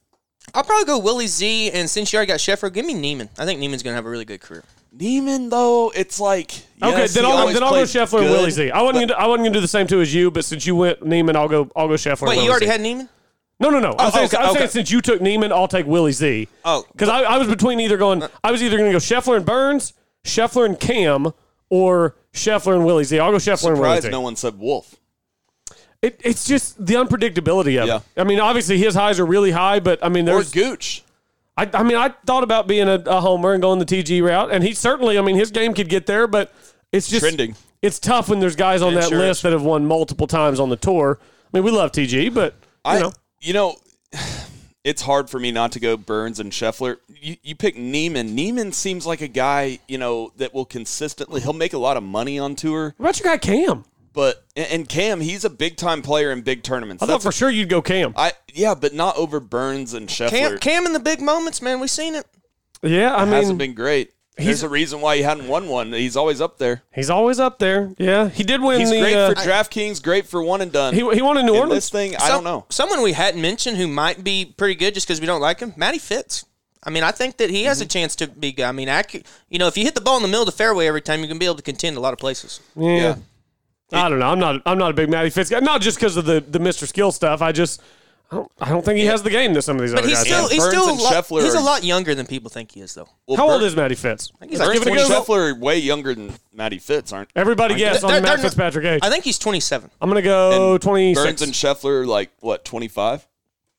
I'll probably go Willie Z, and since you already got Scheffler, give me Niemann. I think Niemann's going to have a really good career.
Niemann, though, it's like
Okay,
yes,
then I'll then I'll go Scheffler and
good,
Willie Z. I wasn't gonna I wasn't gonna do the same two as you, but since you went Niemann, I'll go I'll go Scheffler. and
Wait,
Willie
you already
Z.
had Niemann?
No, no, no. Oh, I'm,
Oh,
saying,
okay,
I'm
okay.
saying since you took Niemann, I'll take Willie Z.
Oh,
because I, I was between either going. I was either going to go Scheffler and Burns, Scheffler and Cam, or Scheffler and Willie Z. I'll go Scheffler and Willie
Surprised
Z.
no one said Wolff.
It, it's just the unpredictability of
Yeah.
it. I mean, obviously his highs are really high, but I mean,
Or
there's.
Gooch.
I, I mean, I thought about being a, a homer and going the TG route, and he certainly. I mean, his game could get there, but it's just
Trending.
It's tough when there's guys on
It
that
sure
list
is.
that have won multiple times on the tour. I mean, we love TG, but you
I,
know,
you know, it's hard for me not to go Burns and Scheffler. You, you pick Niemann. Niemann seems like a guy, you know, that will consistently. He'll make a lot of money on tour,
what about your guy Cam?
But and- and Cam, he's a big time player in big tournaments.
I thought
That's
for
a-
sure you'd go Cam.
I yeah, but not over Burns and Scheffler.
Cam, Cam in the big moments, man. We've seen it.
yeah, I
It
mean,
hasn't been great.
he's-
There's a reason why he hadn't won one. He's always up there.
he's always up there. Yeah, he did win
He's
the.
great
uh,
for DraftKings, great for one and done.
he he won in New
In
Orleans.
this thing, I don't know.
Someone we hadn't mentioned who might be pretty good just because we don't like him, Matty Fitz. I mean, I think that he has a
Mm-hmm.
chance to be. I mean, accu- you know, if you hit the ball in the middle of the fairway every time, you can be able to contend a lot of places.
Yeah.
Yeah.
I don't know. I'm not. I'm not a big Matty Fitz guy. Not just because of the the Mr. Skill stuff. I just. I don't, I don't think he has the game that some of these
But
other
he's
guys.
still
have.
he's
Burns
still a
and
lot,
Scheffler
he's a
are-
lot younger than people think he is, though.
Well,
How old
Bur-
is Matty Fitz?
I think he's
Let's
like
give it a
Burns and
go.
Scheffler are way younger than Matty Fitz, aren't?
Everybody guess on
They're-
the Matt
they're-
Fitzpatrick age.
I think he's 27.
I'm gonna go
And
26.
Burns and Scheffler are like what 25,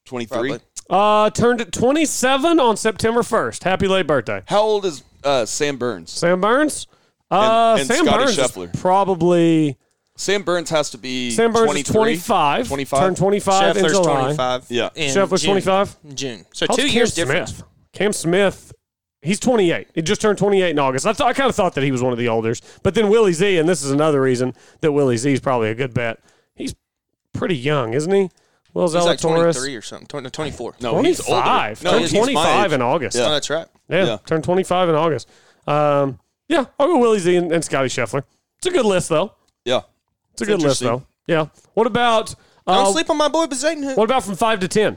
23?
Probably.
uh, turned 27 on September 1st. Happy late birthday,
How old is uh, Sam Burns?
Sam Burns. Uh,
and
Sam
Scotty
Burns is
Scheffler.
probably
Sam Burns has to be
Sam Burns is 25.
25.
Turned 25 in
Scheffler's
July.
25.
Yeah.
in
Scheffler's
June.
25.
In June. So
How's
two
Cam
years difference.
Smith? Cam Smith, he's 28. He just turned 28 in August. I, th- I kind of thought that he was one of the olders. But then Willie Z, and this is another reason that Willie Z is probably a good bet. He's pretty young, isn't he? Will
He's like
Zalatoris.
23 or something. 20, 24.
No, he's older.
25.
No,
turned
he's my
25
age.
in August.
Oh,
Yeah.
that's right.
Yeah,
Yeah.
turned 25 in August. Um, yeah, I'll go Willie Z and, and Scotty Scheffler. It's a good list, though.
Yeah.
It's a good list, though. Yeah. What about
Don't
uh,
sleep on my boy Bezuidenhout.
what about from five to ten?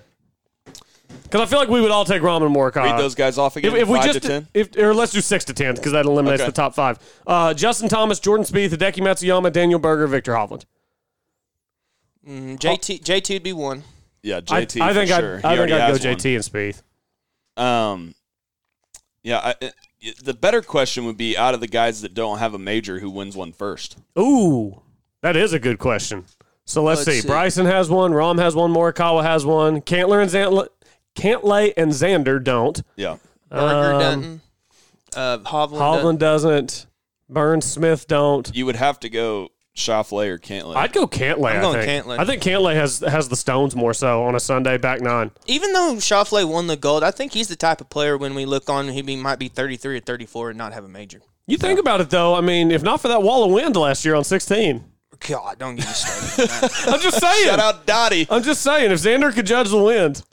Because I feel like we would all take Ramen Morikawa.
Read those guys off again.
If, if we just
to ten.
if or let's do six to ten because that eliminates
Okay.
the top five. Uh, Justin Thomas, Jordan Spieth, Hideki Matsuyama, Daniel Berger, Viktor Hovland.
Mm, JT, JT would be one.
Yeah, JT.
I think
for
I'd,
sure. He
I think
already
I'd go
has one.
JT and Spieth.
Um, yeah. I, uh, the better question would be out of the guys that don't have a major, who wins one first?
Ooh, that is a good question. So let's,
Let's
see.
see.
Bryson has one. Rahm has one. Morikawa has one. Cantlay and Xander, Cantlay and Xander don't.
Yeah.
Berger
Um,
doesn't. Uh, Hovland.
Hovland doesn't. Burns Smith don't.
You would have to go Schauffele or Cantlay.
I'd go Cantlay.
I'm
I
going
think.
Cantlay.
I think Cantlay has has the stones more so on a Sunday back nine.
Even though Schauffele won the gold, I think he's the type of player when we look on, he be, might be 33 or 34 and not have a major.
You think about it though. I mean, if not for that wall of wind last year on 16,
God, don't get me started.
I'm just saying.
Shout out Dottie.
I'm just saying. If Xander could judge the wind,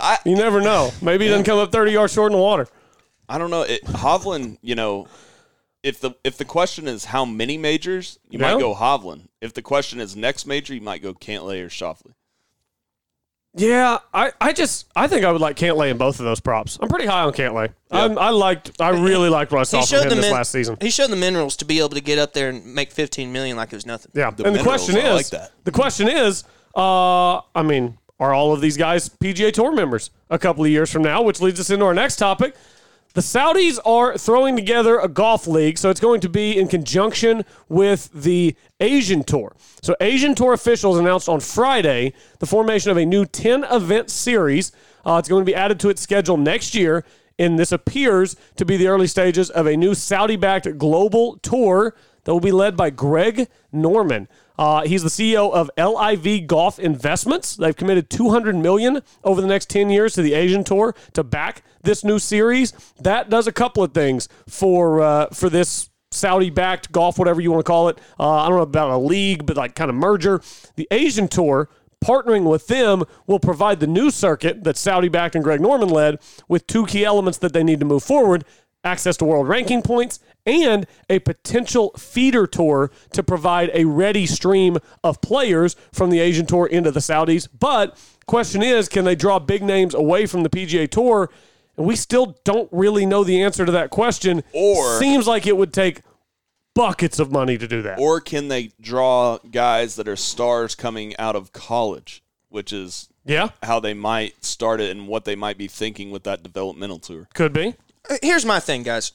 I
you never know. Maybe he doesn't come up 30 yards short in the water.
I don't know. It, Hovland, you know, if the if the question is how many majors, you
Yeah.
might go Hovland. If the question is next major, you might go Cantlay or Schauffele.
Yeah, I, I just I think I would like Cantlay in both of those props. I'm pretty high on Cantlay. I'm, I liked I really liked what I saw from him this
min-
last season.
He showed the minerals to be able to get up there and make 15 million like it was nothing.
Yeah,
The
and the
minerals,
question
I
is,
like that.
the question is, uh, I mean, are all of these guys PGA Tour members a couple of years from now? Which leads us into our next topic. The Saudis are throwing together a golf league, so it's going to be in conjunction with the Asian Tour. So, Asian Tour officials announced on Friday the formation of a new 10 event series. Uh, it's going to be added to its schedule next year. And this appears to be the early stages of a new Saudi backed global tour that will be led by Greg Norman. Uh, he's the CEO of LIV Golf Investments. They've committed 200 million over the next 10 years to the Asian Tour to back this new series. That does a couple of things for uh, for this Saudi-backed golf, whatever you want to call it. Uh, I don't know about a league, but like kind of merger. The Asian Tour partnering with them will provide the new circuit that Saudi backed and Greg Norman led with two key elements that they need to move forward access to world ranking points and a potential feeder tour to provide a ready stream of players from the Asian Tour into the Saudis. But question is, can they draw big names away from the PGA Tour? And we still don't really know the answer to that question.
Or-
seems like it would take buckets of money to do that.
Or can they draw guys that are stars coming out of college, which is
yeah,
how they might start it and what they might be thinking with that developmental tour.
could be.
Uh, Here's my thing, guys.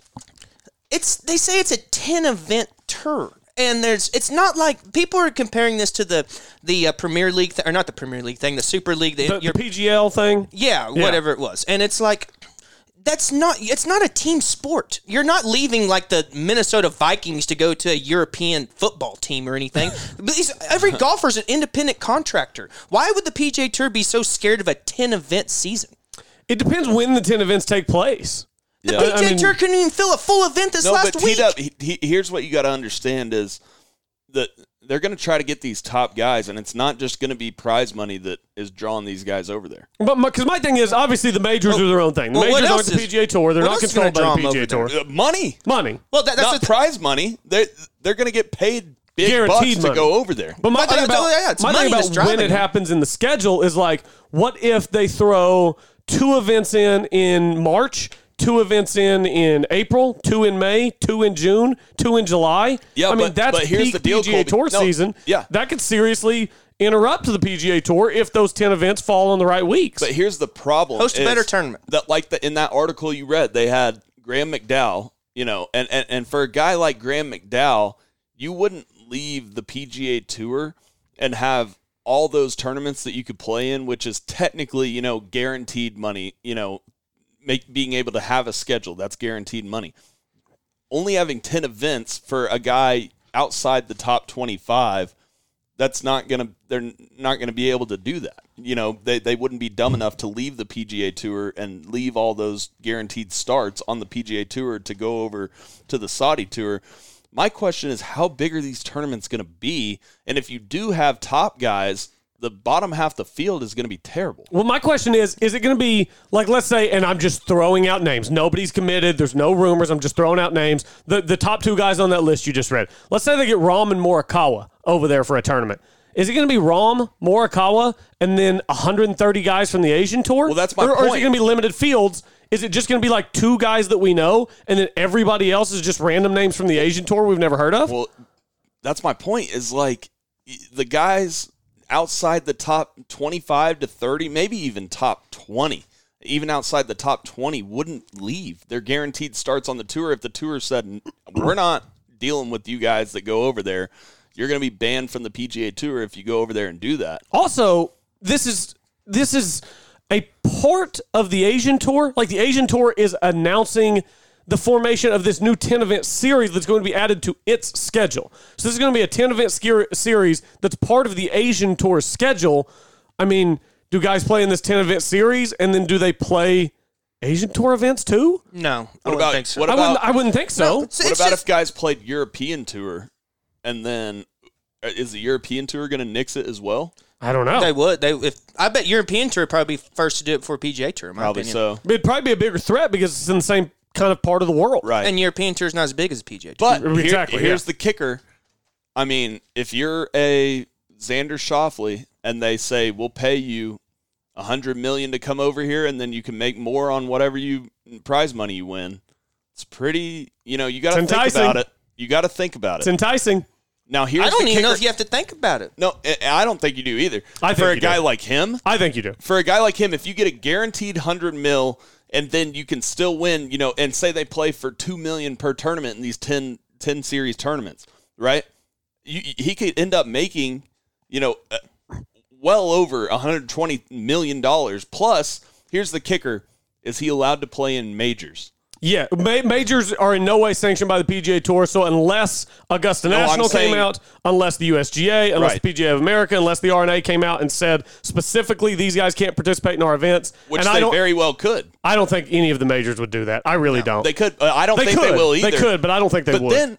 It's they say it's a ten event tour, and there's it's not like people are comparing this to the the uh, Premier League th- or not the Premier League thing, the Super League. The,
The, the
your-
PGL thing.
yeah,
Yeah.
whatever it was, and it's like. That's not. It's not a team sport. You're not leaving like the Minnesota Vikings to go to a European football team or anything. But these- Every golfer's an independent contractor. Why would the PGA Tour be so scared of a ten event season?
It depends when the 10 events take place.
The
Yeah.
PGA
I mean-
Tour couldn't even fill a full event this
No,
last
but
week.
T-Dub, he, he, here's what you got to understand is that they're going to try to get these top guys, and it's not just going to be prize money that is drawing these guys over there.
But because my, thing is, obviously the majors are their own thing. The
well, what
majors aren't
else
the
is-
PGA Tour. They're not controlled by the PGA Tour.
Uh, money,
Money.
well, that, that's
not
the
prize money. They they're going to get paid big
Guaranteed
bucks to go over there.
But my
But
thing
that-
about,
yeah, it's
my
money
thing about when it
them.
happens in the schedule is like, what if they throw two events in in March, two events in in April, two in May, two in June, two in July?
Yeah,
I mean
but-
that's
but here's
peak
the deal,
PGA
Colby.
Tour
No,
season.
yeah.
that could seriously interrupt the PGA Tour if those ten events fall on the right weeks.
But here's the problem:
host a better tournament.
That like the, in that article you read, they had Graham McDowell. You know, and, and and for a guy like Graham McDowell, you wouldn't leave the PGA Tour and have all those tournaments that you could play in, which is technically you know guaranteed money. You know, make being able to have a schedule that's guaranteed money. Only having ten events for a guy outside the top twenty five that's not gonna they're not gonna be able to do that. You know, they, they wouldn't be dumb enough to leave the PGA tour and leave all those guaranteed starts on the PGA tour to go over to the Saudi tour. My question is how big are these tournaments gonna be? And if you do have top guys, the bottom half of the field is gonna be terrible.
Well, my question is: Is it going to be like, let's say, and I'm just throwing out names. Nobody's committed. There's no rumors. I'm just throwing out names. The the top two guys on that list you just read. Let's say they get Rahm and Morikawa over there for a tournament. Is it going to be Rahm, Morikawa, and then 130 guys from the Asian tour?
Well, that's my
or, Or is it going to be limited fields? Is it just going to be like two guys that we know, and then everybody else is just random names from the Asian tour we've never heard of?
Well, that's my point. Is like the guys outside the top twenty-five to thirty, maybe even top twenty, even outside the top twenty, wouldn't leave. They're guaranteed starts on the tour. If the tour said we're not dealing with you guys that go over there, you're going to be banned from the PGA Tour if you go over there and do that.
Also, this is this is a part of the Asian tour. Like the Asian tour is announcing the formation of this new 10 event series that's going to be added to its schedule. So this is going to be a 10 event sker- series that's part of the Asian tour schedule. I mean, do guys play in this 10 event series and then do they play Asian tour events too?
No, I
What
wouldn't
about
think so.
what
I
about
wouldn't I wouldn't think so.
No,
what
it's- it's
about
just-
if guys played European Tour and then uh, is the European Tour going to nix it as well?
I don't know.
They would. They if I bet European Tour would probably be first to do it before PGA Tour. In my
Probably
opinion.
so.
It'd probably be a bigger threat because it's in the same kind of part of the world.
Right.
And European Tour is not as big as the PGA Tour.
But here-
Exactly,
here's
yeah.
the kicker. I mean, if you're a Xander Schauffele and they say we'll pay you a hundred million to come over here, and then you can make more on whatever you prize money you win, it's pretty. You know, you got to think
enticing.
about it. You got to think about it.
It's enticing.
Now here's
I don't
the
even know if you have to think about it.
No, I I don't think you do either.
I think
for a
you
guy
do.
like him,
I think you do.
for a guy like him, if you get a guaranteed hundred mil and then you can still win, you know, and say they play for two million per tournament in these 10, 10 series tournaments, right? You, he could end up making, you know, uh, well over 120 million dollars. Plus, here's the kicker: is he allowed to play in majors?
Yeah, ma- majors are in no way sanctioned by the PGA Tour. So unless Augusta
No, I'm
National came
saying-
out, unless the USGA, unless
Right.
the PGA of America, unless the R&A came out and said specifically these guys can't participate in our events,
Which
and I
they very well could.
I don't think any of the majors would do that. I really don't.
They could. Uh, I don't
They
think
could.
they will either.
They could, but I don't think they
but
would.
then,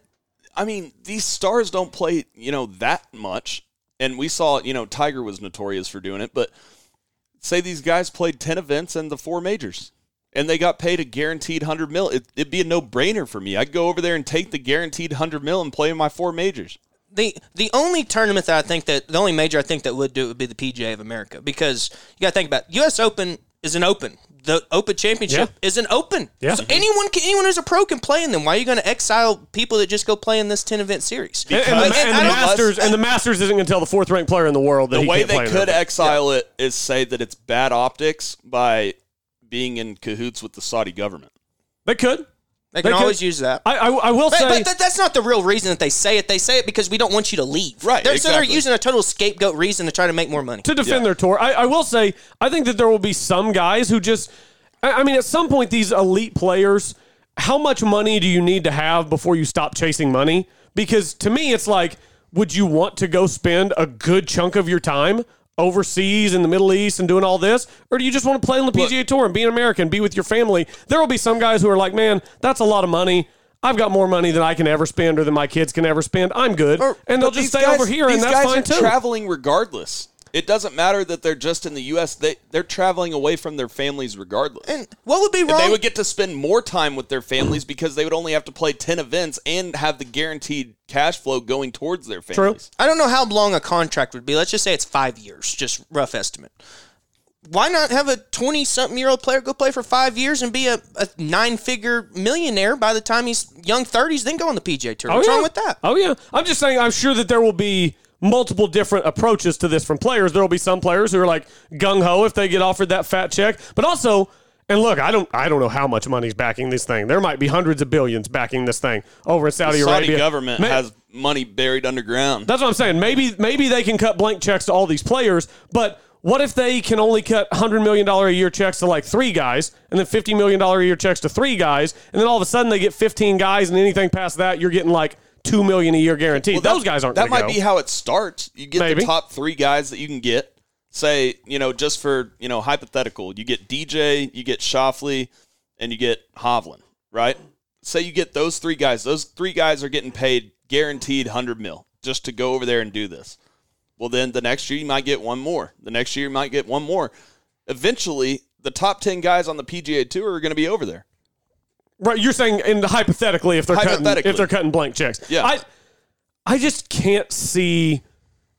I mean, these stars don't play, you know, that much. And we saw, you know, Tiger was notorious for doing it. But say these guys played ten events and the four majors, and they got paid a guaranteed hundred mil. It, it'd be a no brainer for me. I'd go over there and take the guaranteed hundred mil and play in my four majors.
The the only tournament that I think that the only major I think that would do it would be the PGA of America because you got to think about it. U.S. Open is an open. The Open Championship
Yeah.
is an open.
Yeah.
So anyone can, anyone who's a pro can play in them. Why are you going to exile people that just go play in this ten event series?
and, and the,
Because-
and the Masters and the Masters isn't going to tell the fourth ranked player in the world that
The
he
way
can't
they
play
could
it.
exile it is say that it's bad optics by being in cahoots with the Saudi government.
They could.
They can
They could-
always use that.
I, I, I will
But,
say.
but that, that's not the real reason that they say it. They say it because we don't want you to leave.
Right,
They're, So they're using a total scapegoat reason to try to make more money.
to defend
Yeah.
their tour. I, I will say, I think that there will be some guys who just, I, I mean, at some point, these elite players, how much money do you need to have before you stop chasing money? Because to me, it's like, would you want to go spend a good chunk of your time overseas in the Middle East and doing all this? Or do you just want to play on the PGA Tour and be an American, be with your family? There will be some guys who are like, man, that's a lot of money. I've got more money than I can ever spend or than my kids can ever spend. I'm good.
Or-
and they'll
but
just
these
stay
guys-
over here and
these
that's
guys
fine
are
too.
traveling regardless. It doesn't matter that they're just in the U.S. They they're traveling away from their families regardless.
And what would be
And
wrong?
they would get to spend more time with their families because they would only have to play ten events and have the guaranteed cash flow going towards their families. True.
I don't know how long a contract would be. Let's just say it's five years, just rough estimate. Why not have a 20 something year old player go play for five years and be a, a nine figure millionaire by the time he's young 30s, then go on the PJ Tour? Oh, What's
yeah.
wrong with that?
Oh yeah. I'm just saying I'm sure that there will be multiple different approaches to this from players. There will be some players who are like gung ho if they get offered that fat check. But also and look, I don't I don't know how much money's backing this thing. There might be hundreds of billions backing this thing over in Saudi
The Saudi
Arabia.
government has money buried underground.
That's what I'm saying. Maybe maybe they can cut blank checks to all these players, but what if they can only cut $100 million a year checks to like three guys and then $50 million a year checks to three guys and then all of a sudden they get 15 guys and anything past that you're getting like 2 million a year guaranteed.
Well, that-
Those guys aren't
That might
go.
be how it starts. You get
Maybe.
the top three guys that you can get. Say, you know, just for you know hypothetical, you get DJ, you get Schauffele, and you get Hovland, right? Say you get those three guys. Those three guys are getting paid guaranteed hundred mil just to go over there and do this. Well, then the next year you might get one more. The next year you might get one more. Eventually, the top ten guys on the PGA Tour are going to be over there.
Right, you're saying in hypothetically if they're cutting
Hypothetically.
if they're cutting blank checks.
Yeah.
I I just can't see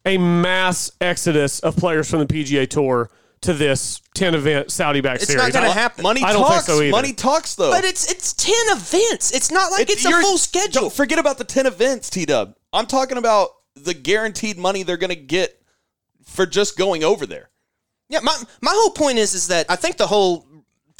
a mass exodus of players from the PGA Tour to this 10 event Saudi back
It's
series.
not going to happen.
Money
I don't think
talks.
so either.
Money talks though.
But it's it's 10 events. It's not like it's, a full schedule.
Don't forget about the 10 events, T Dub. I'm talking about the guaranteed money they're going to get for just going over there.
Yeah, my my whole point is is that I think the whole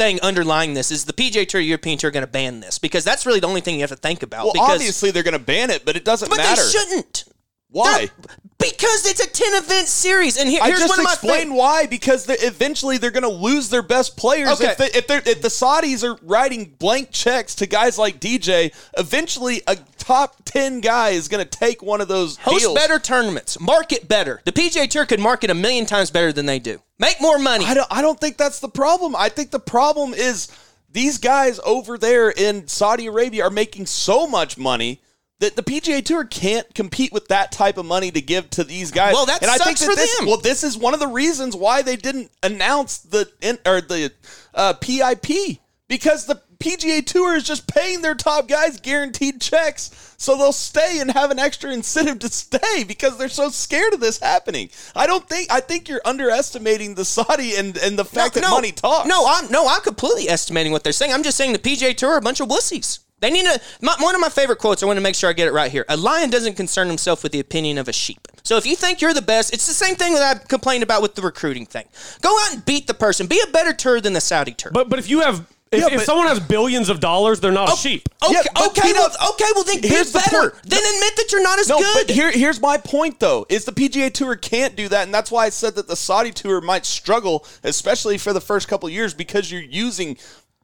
thing underlying this is the PJ Tour, European Tour, are going to ban this because that's really the only thing you have to think about.
Well,
because,
obviously they're going to ban it, but it doesn't
but
matter.
they shouldn't.
Why?
They're- Because it's a ten event series, and here,
I
here's
just
one of my
explained why. Because they eventually they're going to lose their best players.
Okay.
If, they, if, they're, if the Saudis are writing blank checks to guys like DJ, eventually a top 10 guy is going to take one of those
Host
deals.
better tournaments, market better. The PJ Tour could market a million times better than they do. Make more money.
I don't, I don't think that's the problem. I think the problem is these guys over there in Saudi Arabia are making so much money that the PGA Tour can't compete with that type of money to give to these guys.
Well, that
and I think
sucks
that
for
this,
them.
Well, this is one of the reasons why they didn't announce the or the uh, PIP because the PGA Tour is just paying their top guys guaranteed checks, so they'll stay and have an extra incentive to stay because they're so scared of this happening. I don't think I think you're underestimating the Saudi and and the fact that money talks.
No, I'm no, I'm completely estimating what they're saying. I'm just saying the PGA Tour are a bunch of wussies. They need to. My, one of my favorite quotes. I want to make sure I get it right here. A lion doesn't concern himself with the opinion of a sheep. So if you think you're the best, it's the same thing that I complained about with the recruiting thing. Go out and beat the person. Be a better tour than the Saudi tour.
But but if you have If,
Yeah,
if
but-
someone has billions of dollars, they're not a oh, sheep.
Okay,
Yeah,
okay, okay, well then
Here's the
better.
point.
Then admit that you're not as
No,
good.
but here, here's my point though: is the PGA Tour can't do that, and that's why I said that the Saudi Tour might struggle, especially for the first couple of years, because you're using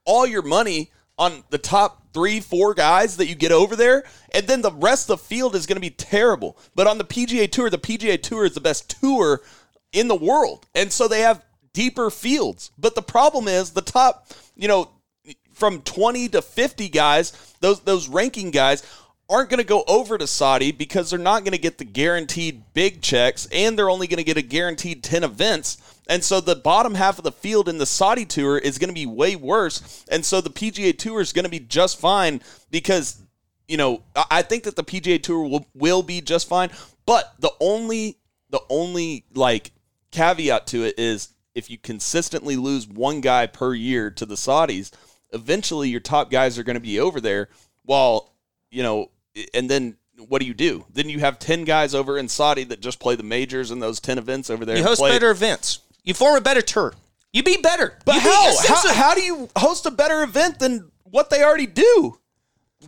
all your money on the top three, four guys that you get over there, and then the rest of the field is going to be terrible. But on the PGA Tour, the PGA Tour is the best tour in the world, and so they have deeper fields. But the problem is the top, you know, from 20 to 50 guys, those those ranking guys aren't going to go over to Saudi because they're not going to get the guaranteed big checks and they're only going to get a guaranteed 10 events. And so the bottom half of the field in the Saudi tour is going to be way worse. And so the PGA tour is going to be just fine because you know, I think that the PGA Tour will, will be just fine. But the only the only like caveat to it is if you consistently lose one guy per year to the Saudis, eventually your top guys are going to be over there. While you know, and then what do you do? Then you have ten guys over in Saudi that just play the majors and those ten events over there.
you host
play-
better events. You form a better tour. You be better.
But
you be
how? How, how do you host a better event than what they already do?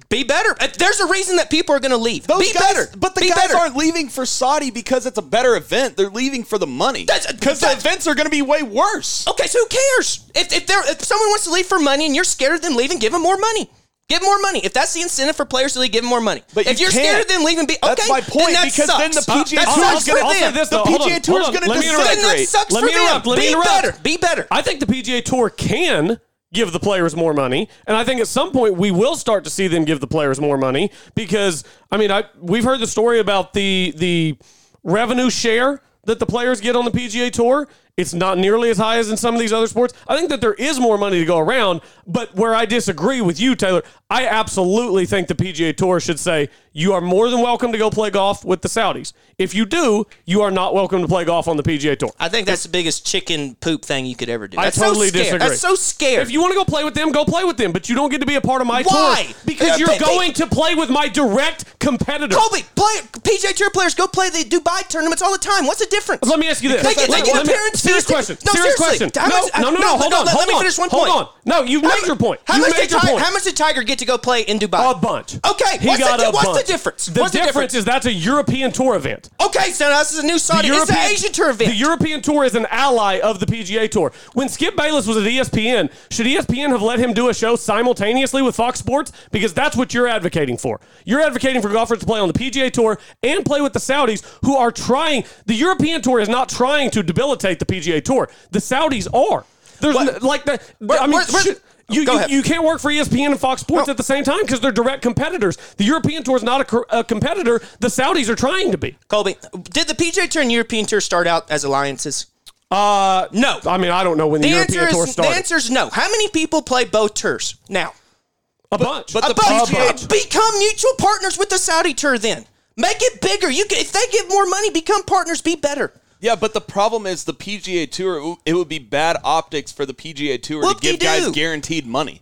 Be better? Uh, There's a reason that people are going to leave.
Those
be
guys,
better.
But the
be
guys
better.
aren't leaving for Saudi because it's a better event. They're leaving for the money. Because the events are going to be way worse.
Okay, so who cares? If if, there, if someone wants to leave for money and you're scared of them leaving, give them more money. Give more money. If that's the incentive for players to leave, give them more money.
But
if
you
are scared
can't.
of them leaving, be okay.
That's my point,
Then that
because then the PGA
that
Tour
sucks
is gonna-
say this,
The.
Hold
PGA
on,
Tour is gonna disintegrate.
Then that sucks
Let
for
me
them.
Let me
be
interrupt.
better. Be better.
I think the PGA Tour can give the players more money, and I think at some point we will start to see them give the players more money because I mean, I we've heard the story about the the revenue share that the players get on the PGA Tour. It's not nearly as high as in some of these other sports. I think that there is more money to go around, but where I disagree with you, Taylor, I absolutely think the PGA Tour should say you are more than welcome to go play golf with the Saudis. If you do, you are not welcome to play golf on the PGA Tour.
I think that's the biggest chicken poop thing you could ever do.
I
That's
totally
so
disagree.
That's so scared.
If you want to go play with them, go play with them, but you don't get to be a part of my
Why?
tour because you're
they- they-
going to play with my direct competitor.
Colby, play PGA Tour players go play the Dubai tournaments all the time. What's the difference?
Let me ask you this.
They get, they get appearances.
Serious question.
No,
serious
seriously.
question. No, no, no, no. Hold on.
Let,
hold
me
on.
finish one point.
hold on. No, you made your point.
How
you
much,
made
did
your
Tiger,
point.
how much did Tiger get to go play in Dubai?
a bunch.
Okay,
He
what's,
got
the,
a
what's
bunch.
the difference?
The
what's
difference is that's a European tour event.
Okay, so now this is a new Saudi. it's an Asian tour event.
The European Tour is an ally of the PGA Tour. When Skip Bayless was at ESPN, should ESPN have let him do a show simultaneously with Fox Sports? Because that's what you're advocating for. You're advocating for golfers to play on the PGA Tour and play with the Saudis, who are trying. The European Tour is not trying to debilitate the PGA Tour. The Saudis are. There's n- like the. I mean,
where-
you,
Go
you,
ahead.
you can't work for ESPN and Fox Sports
No.
at the same time because they're direct competitors. The European Tour is not a, a competitor. The Saudis are trying to be.
Colby, did the PGA Tour and European Tour start out as alliances?
Uh,
No.
I mean, I don't know when the,
The
European
answer
Tour
is the
started.
answer is no. How many people play both tours now?
a bunch.
but the PGA
become mutual partners with the Saudi tour. Then make it bigger. You can, if they give more money, become partners. Be better.
Yeah, but the problem is the PGA Tour. it would be bad optics for the PGA Tour to give guys guaranteed money.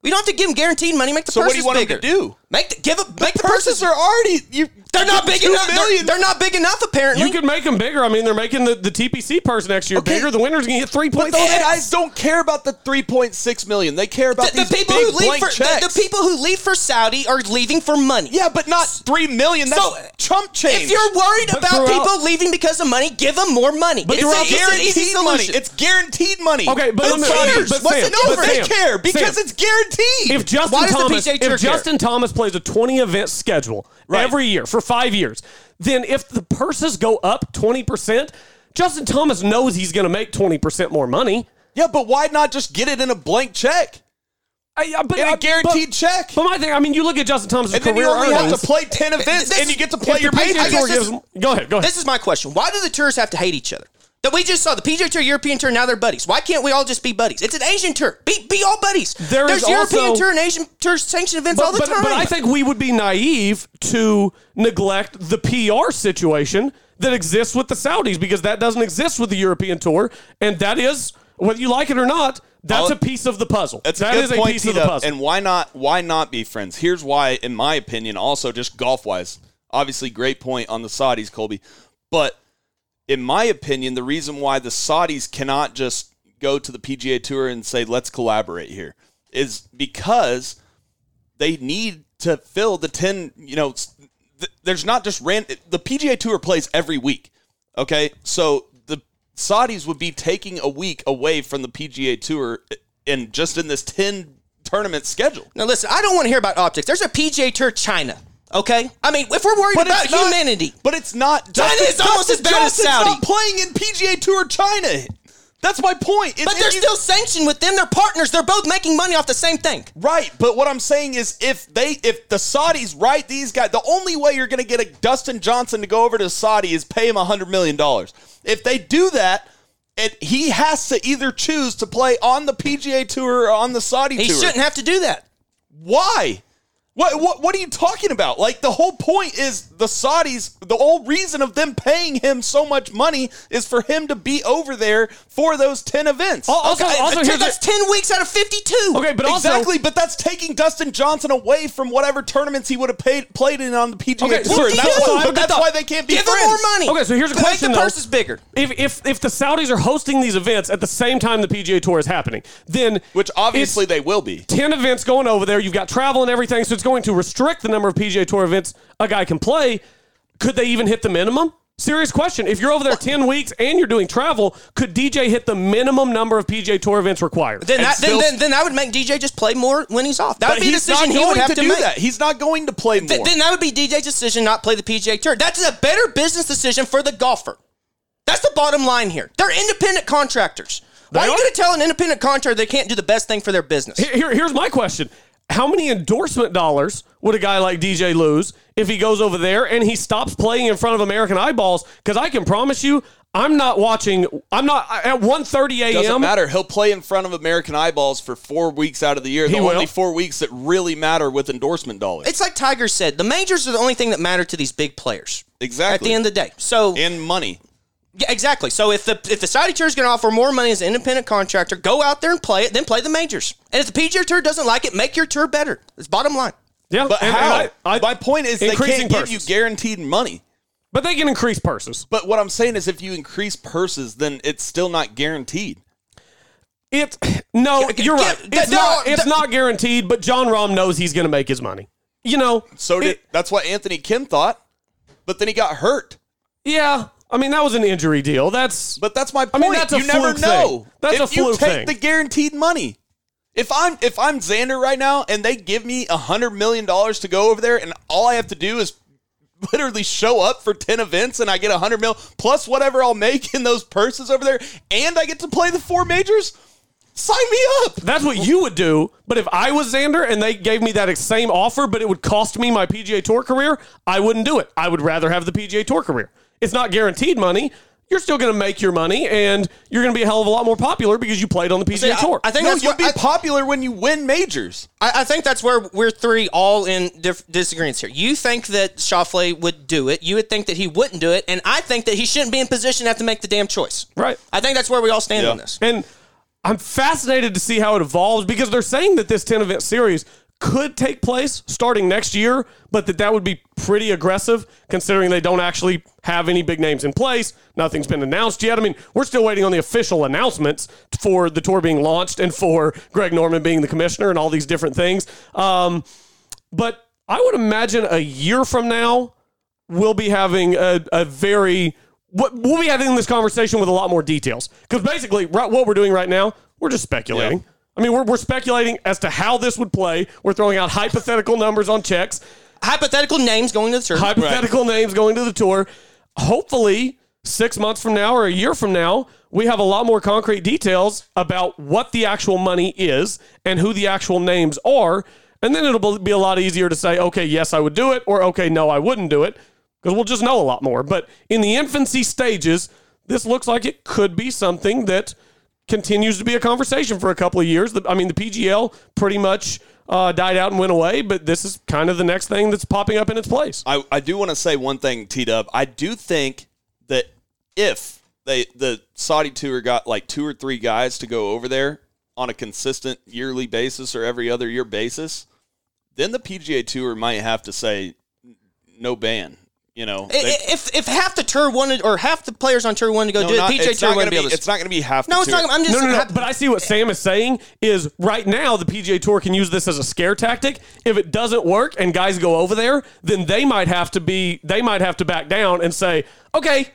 We don't have to give them guaranteed money. Make the
So what do you want them
bigger.
to do?
Make the, give a, make the
Purses
purses.
are already you.
They're not big enough. They're, they're not big enough. Apparently,
you could make them bigger. I mean, they're making the, the TPC purse next year
Okay.
bigger. The winner's going to get three
But
point
those
six.
guys don't care about the three point six million. They care about
the, the people
big
who leave for the, the people who leave for Saudi are leaving for money.
Yeah, but not three million. That's
So,
chump change.
If you're worried
But
about people leaving because of money, give them more money.
But
it's,
throughout
a, it's an easy
guaranteed money. It's guaranteed money.
Okay, but
Who
let
cares?
but
What's
Sam,
the number?
but
they
Sam,
care because
Sam.
it's guaranteed.
if Justin
Why does the
Thomas,
PGA
if? Justin Thomas plays a 20 event schedule
Right.
every year for five years, then if the purses go up 20%, Justin Thomas knows he's going to make 20% more money.
yeah, but why not just get it in a blank check?
I, I- but,
In a
I-
guaranteed
but-
check.
But my thing, I mean, you look at Justin Thomas's
and then
career
you only
earnings.
have to play ten events,
This-
and you get to play your
the PGA
major.
I this-
go ahead, go ahead.
This is my question. Why do the tours have to hate each other? That we just saw the PGA Tour, European Tour, now they're buddies. Why can't we all just be buddies? It's an Asian tour. Be, be all buddies.
There
There's
is
European
also-
Tour and Asian Tour sanctioned events all the
but,
time.
but I think we would be naive to neglect the PR situation that exists with the Saudis because that doesn't exist with the European Tour, and that is whether you like it or not. That's
I'll-
a piece of the puzzle.
That's
That
a good
is a
point,
piece of the
T-Dub.
puzzle.
And why not? Why not be friends? Here's why, in my opinion. Also, just golf wise, obviously, great point on the Saudis, Colby. But in my opinion, the reason why the Saudis cannot just go to the PGA Tour and say, "Let's collaborate here is because they need to fill the 10, you know, th- there's not just ran the PGA Tour plays every week. Okay? So the Saudis would be taking a week away from the PGA Tour and just in this 10 tournament schedule.
Now listen, I don't want to hear about optics. There's a PGA Tour China. Okay, I mean, if we're worried about
it's not-
humanity,
But it's not.
China
Dustin-
is almost
Dustin
as bad as
Johnson's
Saudi.
not playing in PGA Tour China. That's my point. It's
but they're still sanctioned with them. They're partners. They're both making money off the same thing.
Right, but what I'm saying is if they if the Saudis write these guys, the only way you're going to get a Dustin Johnson to go over to Saudi is pay him a $100 million. If they do that, he has to either choose to play on the PGA Tour or on the Saudi
He
Tour.
shouldn't have to do that.
Why? What, what what are you talking about? Like the whole point is the Saudis. The whole reason of them paying him so much money is for him to be over there for those ten events.
Also,
Okay,
also here's
that's
the-
ten weeks out of fifty-two.
Okay, but also
exactly, but that's taking Dustin Johnson away from whatever tournaments he would have paid, played in on the PGA
Okay,
Tour.
so-
and that's,
so- so
why,
have
that's why they can't be
Give
friends.
them more money.
Okay, so here's a
Make
question.
the
though.
purse is bigger.
If, if if the Saudis are hosting these events at the same time the PGA Tour is happening, then
Which obviously they will be.
10 events going over there. You've got travel and everything, so it's going to restrict the number of PGA Tour events a guy can play. Could they even hit the minimum? Serious question. If you're over there 10 weeks and you're doing travel, could DJ hit the minimum number of PGA Tour events required?
Then that,
still-
then, then then that would make DJ just play more when he's off. That would be a decision he would have
to,
to,
do
make.
that. He's not going to play more.
Th- then that would be DJ's decision not play the PGA Tour. That's a better business decision for the golfer. That's the bottom line here. They're independent contractors. Why are you going to tell an independent contractor they can't do the best thing for their business?
Here- here- here's my question. How many endorsement dollars would a guy like DJ lose if he goes over there and he stops playing in front of American eyeballs? Because I can promise you, I'm not watching. I'm not at 1:30 a.m.
Doesn't
a.m.
matter. He'll play in front of American eyeballs for four weeks out of the year. The
He will.
only four weeks that really matter with endorsement dollars.
It's like Tiger said, the majors are the only thing that matter to these big players.
Exactly.
At the end of the day. So
and money.
Yeah, exactly. So if the if the Saudi Tour is going to offer more money as an independent contractor, go out there and play it, then play the majors. And if the PGA Tour doesn't like it, make your tour better. It's bottom line.
Yeah,
But
and-
how?
and I- I-
My point is they can't give you guaranteed money.
but they can increase purses.
But what I'm saying is if you increase purses, then it's still not guaranteed.
It no, you're right.
th-
It's not. It's not guaranteed. But Jon Rahm knows he's going to make his money. You know.
So did
it-
that's what Anthony Kim thought. But then he got hurt.
yeah. I mean, that was an injury deal. That's.
But that's my point.
I mean, that's a
you never
fluke
know.
thing. That's
if
a
you take
thing.
the guaranteed money. If I'm if I'm Xander right now and they give me a hundred million dollars to go over there and all I have to do is literally show up for 10 events and I get a hundred mil plus whatever I'll make in those purses over there and I get to play the four majors, sign me up.
That's what you would do. But if I was Xander and they gave me that same offer, but it would cost me my PGA Tour career, I wouldn't do it. I would rather have the PGA Tour career. It's not guaranteed money. You're still going to make your money, and you're going to be a hell of a lot more popular because you played on the PGA
See, I-
Tour.
I think
No,
that's
you'll
what
be
I-
popular when you win majors.
I, I think that's where we're three all in diff- disagreements here. You think that Schauffele would do it. You would think that he wouldn't do it, and I think that he shouldn't be in position to have to make the damn choice.
Right.
I think that's where we all stand
Yeah.
on this.
And I'm fascinated to see how it evolves because they're saying that this 10 event series could take place starting next year, but that that would be pretty aggressive considering they don't actually have any big names in place. Nothing's been announced yet. I mean, we're still waiting on the official announcements for the tour being launched and for Greg Norman being the commissioner and all these different things. Um, but I would imagine a year from now, we'll be having a, a very we'll be having this conversation with a lot more details because basically what we're doing right now we're just speculating i mean we're, we're speculating as to how this would play. We're throwing out hypothetical numbers on checks.
Hypothetical names going to the tour.
hypothetical names going to the tour. Hopefully six months from now or a year from now we have a lot more concrete details about what the actual money is and who the actual names are. And then it'll be a lot easier to say okay yes i would do it or okay no i wouldn't do it because we'll just know a lot more. But in the infancy stages this looks like it could be something that continues to be a conversation for a couple of years i mean the pgl pretty much uh, died out and went away but this is kind of the next thing that's popping up in its place
I, I do want to say one thing, T Dub. I do think that if they the Saudi tour got like two or three guys to go over there on a consistent yearly basis or every other year basis, then the PGA Tour might have to say no ban. You know, they-
If if half the tour wanted or half the players on tour wanted to go
no,
do
not-
it, PJ
it's
Tour
not
wouldn't
gonna
be able to.
It's not going to be half.
no,
the
it's
tour.
not. I'm just
No, no, no. But I see what Sam is saying is right now the PGA Tour can use this as a scare tactic. If it doesn't work and guys go over there, then they might have to be they might have to back down and say, okay,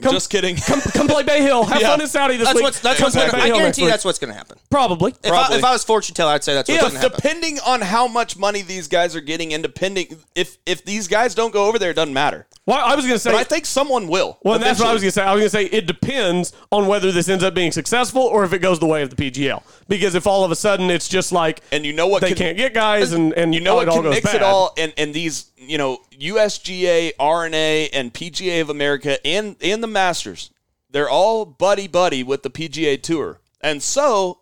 come,
Just kidding.
come, come play Bay Hill. Have
Yeah.
fun in Saudi this
that's
week.
what's that's what's
play
gonna,
Bay
I
Hill next
guarantee
week."
that's what's going to happen.
probably.
If I,
Probably.
if I was fortune teller, I'd say that's what's going to happen.
depending on how much money these guys are getting, and depending if if these guys don't go over there, it doesn't matter.
Well, I was going to say.
But I think someone will.
well, that's what I was
eventually.
going to say. I was going to say it depends on whether this ends up being successful or if it goes the way of the PGL. Because if all of a sudden it's just like
And you know what
they
can-
can't get guys and and
You know what
it all
can
goes
mix
bad.
it all, and and these you know USGA, R&A, and PGA of America, and and the Masters, they're all buddy buddy with the PGA Tour, and so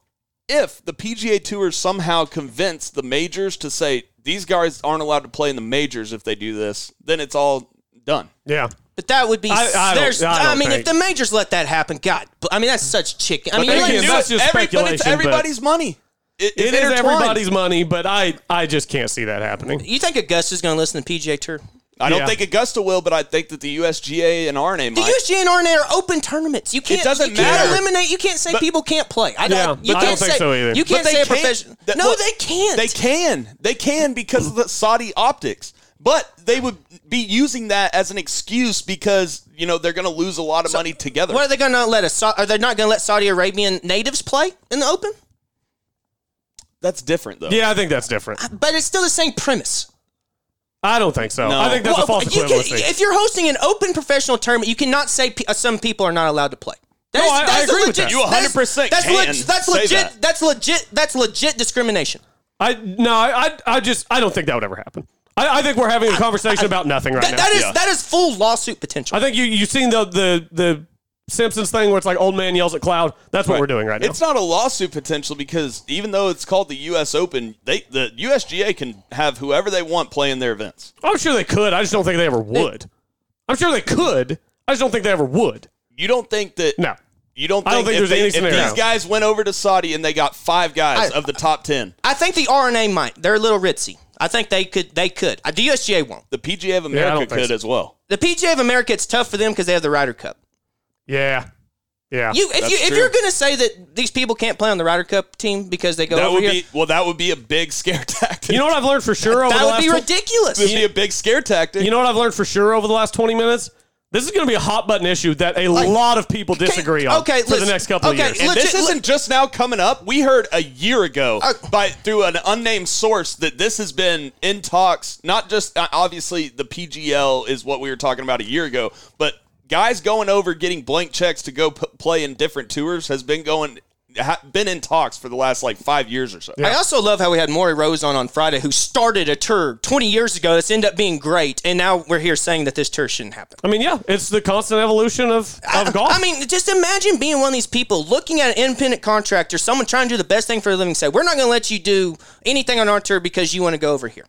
if the PGA Tour somehow convinced the majors to say these guys aren't allowed to play in the majors if they do this, then it's all done.
Yeah.
But that would be.
I- I
there's.
I
I, mean,
think-
if the majors let that happen, God, I mean that's such chicken. I mean,
they
you
can
let-
do That's just
Every- but
speculation,
it's
but-
everybody's money. It,
It
it's
everybody's money, but I I just can't see that happening.
you think Augusta's going to listen to PGA Tour?
I don't
Yeah.
think Augusta will, but I think that the USGA and R&A
The. USGA and R&A are open tournaments. You can't.
It doesn't
you can't
matter.
eliminate. You can't say
But-
people can't play. I
Yeah,
don't. You
but
can't
don't think
say,
so either.
You can't
But
say a
can't-
professional.
that-
No,
look,
they can't.
They can. They can because of the Saudi optics. But they would be using that as an excuse because you know they're going to lose a lot of money together.
What are they going to let us? Are they not going to let Saudi Arabian natives play in the Open?
That's different though.
Yeah, I think that's different.
But it's still the same premise.
I don't think so.
No.
I think that's a
Well,
false
you can- if you're hosting an open professional tournament, you cannot say pe- uh, some people are not allowed to play. That
No,
is-
I- I
that is a
agree with that.
You 100%
That's,
can
leg- that's legit.
that.
That's legit. That's legit discrimination.
I no, I, I I just I don't think that would ever happen. I, I think we're having a conversation about nothing right
That,
now.
that is
Yeah.
that is full lawsuit potential.
I think you you've seen the the the Simpsons thing where it's like old man yells at cloud. That's what
Right.
we're doing right now.
It's not a lawsuit potential because even though it's called the U.S. Open, they the USGA can have whoever they want play in their events.
I'm sure they could. I just don't think they ever would. I'm sure they could. I just don't think they ever would.
You don't think that?
No.
You don't think,
I don't think
if,
there's
they-
any
if these guys went over to Saudi and they got five guys
I-
of the top ten,
I think the R&A might. They're a little ritzy. I think they could. They could. The USGA won't.
the PGA of America
don't
could
so.
as well.
The PGA of America, it's tough for them because they have the Ryder Cup.
Yeah. Yeah.
You, if you, if
true.
you're going to say that these people can't play on the Ryder Cup team because they go
That
over
would
here,
be well. That would be a big scare tactic.
You know what I've learned for sure over
that
the
would
last
be
tw-
ridiculous.
It would be a big scare tactic.
You know what I've learned for sure over the last 20 minutes? This is going to be a hot button issue that a lot of people disagree on
okay,
for the next couple
okay,
of years.
And
Legit-
this isn't just now coming up. We heard a year ago
Uh,
by through an unnamed source that this has been in talks. Not just uh, obviously the PGL is what we were talking about a year ago, but guys going over getting blank checks to go p- play in different tours has been going ha- been in talks for the last like five years or so.
I also love how we had Maury Rose on on Friday, who started a tour 20 years ago that's ended up being great, and now we're here saying that this tour shouldn't happen.
I mean, yeah, it's the constant evolution of, of golf.
I mean, just imagine being one of these people looking at an independent contractor, someone trying to do the best thing for a living, say, "We're not going to let you do anything on our tour because you want to go over here."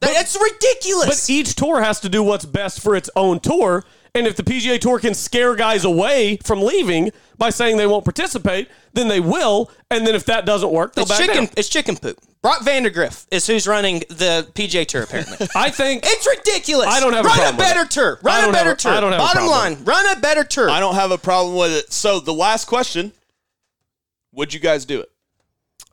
That- That's ridiculous.
But each tour has to do what's best for its own tour. And if the PGA Tour can scare guys away from leaving by saying they won't participate, then they will. And then if that doesn't work, they'll
it's
back
chicken.
down.
It's chicken poop. Brock Vandergriff is who's running the PGA Tour. Apparently,
I think
it's ridiculous.
I don't have a
run
problem
a
with
better
it.
tour. Run a
don't have
better
a-
tour.
I don't have a
Bottom
problem
line, run a better tour.
I don't have a problem with it. So the last question: Would you guys do it?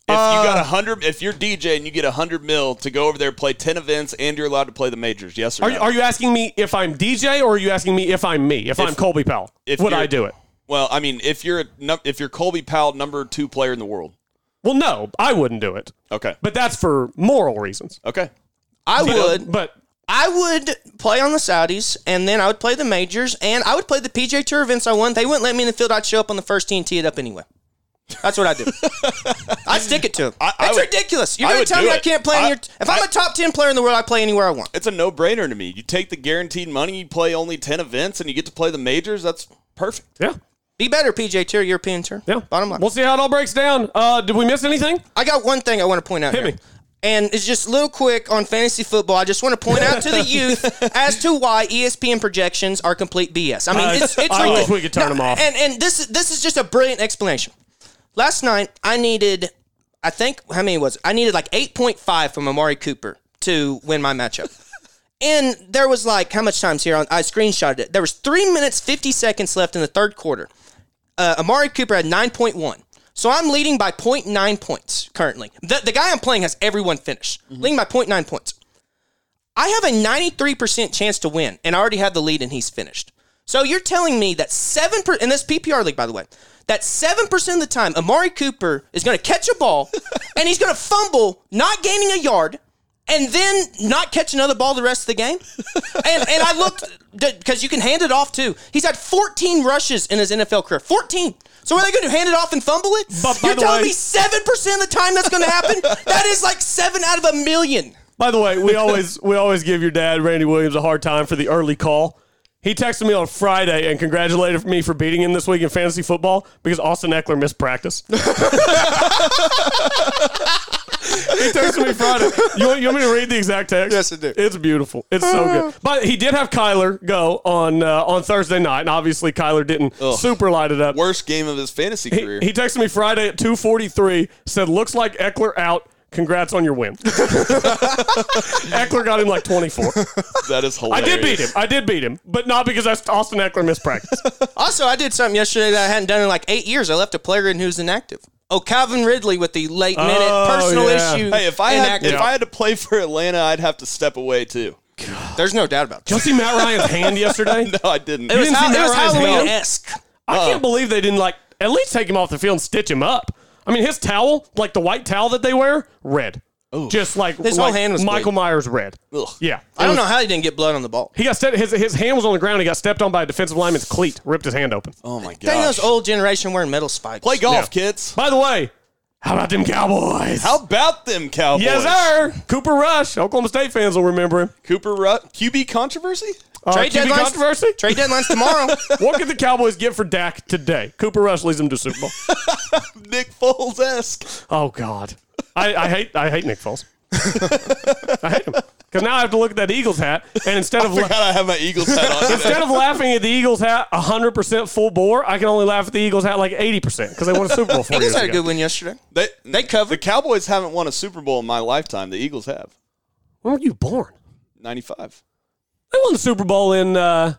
If you got a uh. hundred, if you're DJ and you get a hundred mil to go over there, play ten events, and you're allowed to play the majors, yes or
Are
no?
you, are you asking me if I'm DJ or are you asking me if I'm me? If, I'm Colby Powell,
if
would I do it?
well, I mean, if you're a, if you're Colby Powell, number two player in the world,
Well, no, I wouldn't do it.
okay,
But that's for moral reasons.
okay,
I would.
But
I would play on the Saudis, and then I would play the majors, and I would play the PJ Tour events I won. They wouldn't let me in the field. I'd show up on the first tee and tee it up anyway. That's what I do. I'd stick it to them.
I- I
it's
would-
ridiculous. You're
I
going
would
to tell
do
me I
it.
can't play in
I-
your. If I'm a top 10 player in the world, I play anywhere I want.
it's a no brainer to me. You take the guaranteed money, you play only ten events, and you get to play the majors. That's perfect.
yeah,
Be better, PJ Tour, European Tour.
yeah.
Bottom line.
We'll see how it all breaks down. Uh, did we miss anything?
I got one thing I want to point out
Hit
here.
me.
And it's just a little quick on fantasy football. I just want to point out to the youth as to why ESPN projections are complete BS. I mean,
Uh,
it's, it's
I wish
ridiculous.
we could turn them off.
And and this is this is just a brilliant explanation. Last night I needed, I think how many was it? I needed like eight point five from Amari Cooper to win my matchup. And there was like how much times here on I screenshotted it. There was three minutes fifty seconds left in the third quarter. Uh, Amari Cooper had nine point one. So I'm leading by 0.9 points currently. The, the guy I'm playing has everyone finished, leading by 0.9 points. I have a 93% chance to win, and I already have the lead, and he's finished. So you're telling me that seven per, in this PPR league, by the way, that seven percent of the time Amari Cooper is going to catch a ball, and he's going to fumble, not gaining a yard, and then not catch another ball the rest of the game. and and I looked because you can hand it off too. He's had 14 rushes in his NFL career. 14. So are they going to hand it off and fumble it?
But
You're telling
way-
me seven percent of the time that's going to happen? that is like seven out of a million.
By the way, we always we always give your dad Randy Williams a hard time for the early call. He texted me on Friday and congratulated me for beating him this week in fantasy football because Austin Ekeler missed practice. he texted me Friday. You want, you want me to read the exact text?
Yes, I do.
It's beautiful. It's so good. But he did have Kyler go on uh, on Thursday night, and obviously Kyler didn't super light it up.
Worst game of his fantasy
He,
career.
he texted me Friday at 2:43. Said, "Looks like Ekeler out. Congrats on your win." Ekeler got him like 24.
that is
I
hilarious.
did beat him. I did beat him, but not because I, Austin Ekeler missed practice.
Also, I did something yesterday that I hadn't done in like eight years. I left a player in who's inactive. Oh, Calvin Ridley with the late minute
Oh,
personal
yeah.
issue.
Hey, if I had
inactive.
if I had to play for Atlanta, I'd have to step away too.
There's no doubt about
Did you
it.
see Matt Ryan's hand yesterday?
No, I didn't.
It was,
didn't see
ha-
Matt
was
Ryan's hand?
Halloween esque.
I can't oh. believe they didn't like at least take him off the field and stitch him up. I mean, his towel, like the white towel that they wear, red. Just like,
His whole
like
hand was
Michael
bleeding.
Myers red.
Ugh.
Yeah.
I don't know how he didn't get blood on the ball.
He got stepped, his his hand was on the ground. He got stepped on by a defensive lineman's cleat, ripped his hand open.
oh my God.
Dang those old generation wearing metal spikes.
Play golf,
Yeah.
kids.
By the way, how about them Cowboys?
How about them Cowboys?
Yes, sir. Cooper Rush. Oklahoma State fans will remember him.
Cooper Rutt, QB controversy.
Uh,
Trade
QB
deadlines-
controversy.
Trade deadline's tomorrow.
what could the Cowboys get for Dak today? Cooper Rush leads them to Super Bowl.
Nick Foles esque.
Oh God, I, I hate I hate Nick Foles. I hate him because now I have to look at that Eagles hat, and instead of la-
Forgot I have my Eagles hat on.
instead of laughing at the Eagles hat 100 percent full bore, I can only laugh at the Eagles hat like 80 percent because they won a Super Bowl four
Eagles
years
had a
ago.
good win yesterday.
They
They covered.
The Cowboys haven't won a Super Bowl in my lifetime. The Eagles have.
When were you born?
Ninety five.
They won the Super Bowl in uh,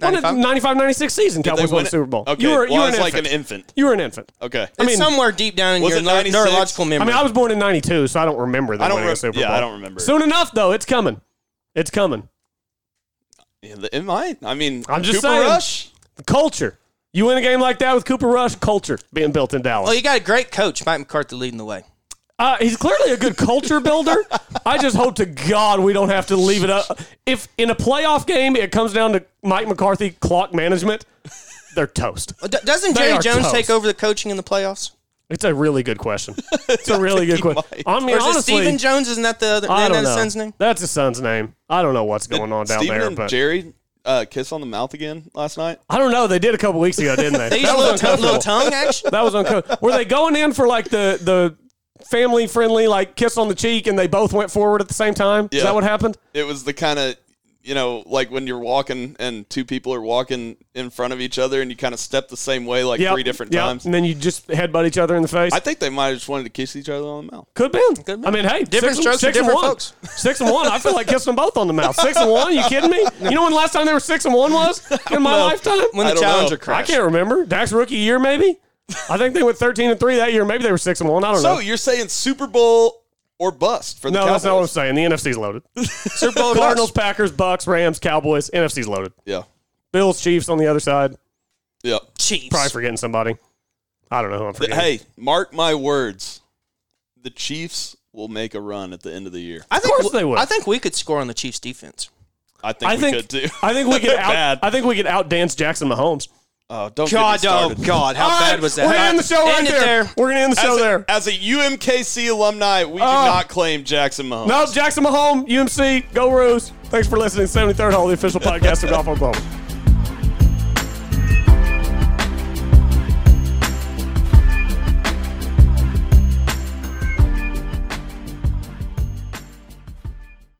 95?
95 96 season.
Did they
Cowboys won the? Super Bowl.
Okay.
you were,
well,
were
I was
an
like
infant.
an infant.
You were an infant.
Okay.
I
It's
mean,
somewhere deep down in
Was
your
it
neur-
96?
neurological memory.
I mean, I was born in '92, so I don't remember them
I don't
winning a
rem-
Super
yeah,
Bowl.
I don't remember.
Soon enough, though, it's coming. It's coming.
Yeah, the- It might. I mean,
I'm just
Cooper
saying.
Rush.
Culture. You win a game like that with Cooper Rush, culture being built in Dallas.
well, you got a great coach, Mike McCarthy, leading the way.
Uh, he's clearly a good culture builder. I just hope to God we don't have to leave it up. If in a playoff game it comes down to Mike McCarthy clock management, they're toast.
Uh, d- Doesn't Jerry Jones
toast.
take over the coaching in the playoffs?
It's a really good question. It's a really good question.
might.
I mean,
Or is it
honestly,
Stephen Jones? Isn't that the other
I
isn't
don't know.
his son's name?
That's his son's name. I don't know what's going on down
Stephen
there, but
Jerry uh, kiss on the mouth again last night.
I don't know. They did a couple weeks ago, didn't they?
They used
that
a
was
little, tongue- little tongue action.
That was uncomfortable. Were they going in for like the the family friendly like kiss on the cheek, and they both went forward at the same time? Is that what happened?
It was the kind of you know like when you're walking and two people are walking in front of each other and you kind of step the same way like
Yep,
three different
yep.
times.
and then you just headbutt each other in the face.
I think they might have just wanted to kiss each other on the mouth.
Could been.
Could been.
I mean, hey,
Different
six,
strokes for
six and
different
one.
folks.
Six and one. I feel like kissing them both on the mouth. Six and one. You kidding me? You know when the last time they were six and one was in my
know.
lifetime?
When
I
the
don't know.
Challenger
I can't remember. Dak's rookie year, maybe. I think they went thirteen and three that year. Maybe they were six and one. I don't
So
know.
So you're saying Super Bowl or bust for the
No,
Cowboys?
that's not what I'm saying. The NFC's loaded.
Super Bowl
Cardinals, Packers, Bucs, Rams, Cowboys. NFC's loaded.
Yeah,
Bills, Chiefs on the other side.
yeah.
Chiefs.
Probably forgetting somebody. I don't know who I'm forgetting.
Hey, mark my words. The Chiefs will make a run at the end of the year.
I think
course they would.
I think we could score on the Chiefs defense.
I think
I
we
think
could too.
I think we could
They're
out. I think we could outdance Jackson Mahomes.
Oh, don't
God,
get me
oh
started.
God, how
All right,
bad was that?
We're gonna end the show right
End it
there. We're gonna end the show
As a,
there.
as a UMKC alumni, we do
Oh.
not claim Jackson Mahomes.
No, Jackson Mahomes, UMC, go Roos. Thanks for listening. 73rd Hole, the official podcast of Golf Oklahoma.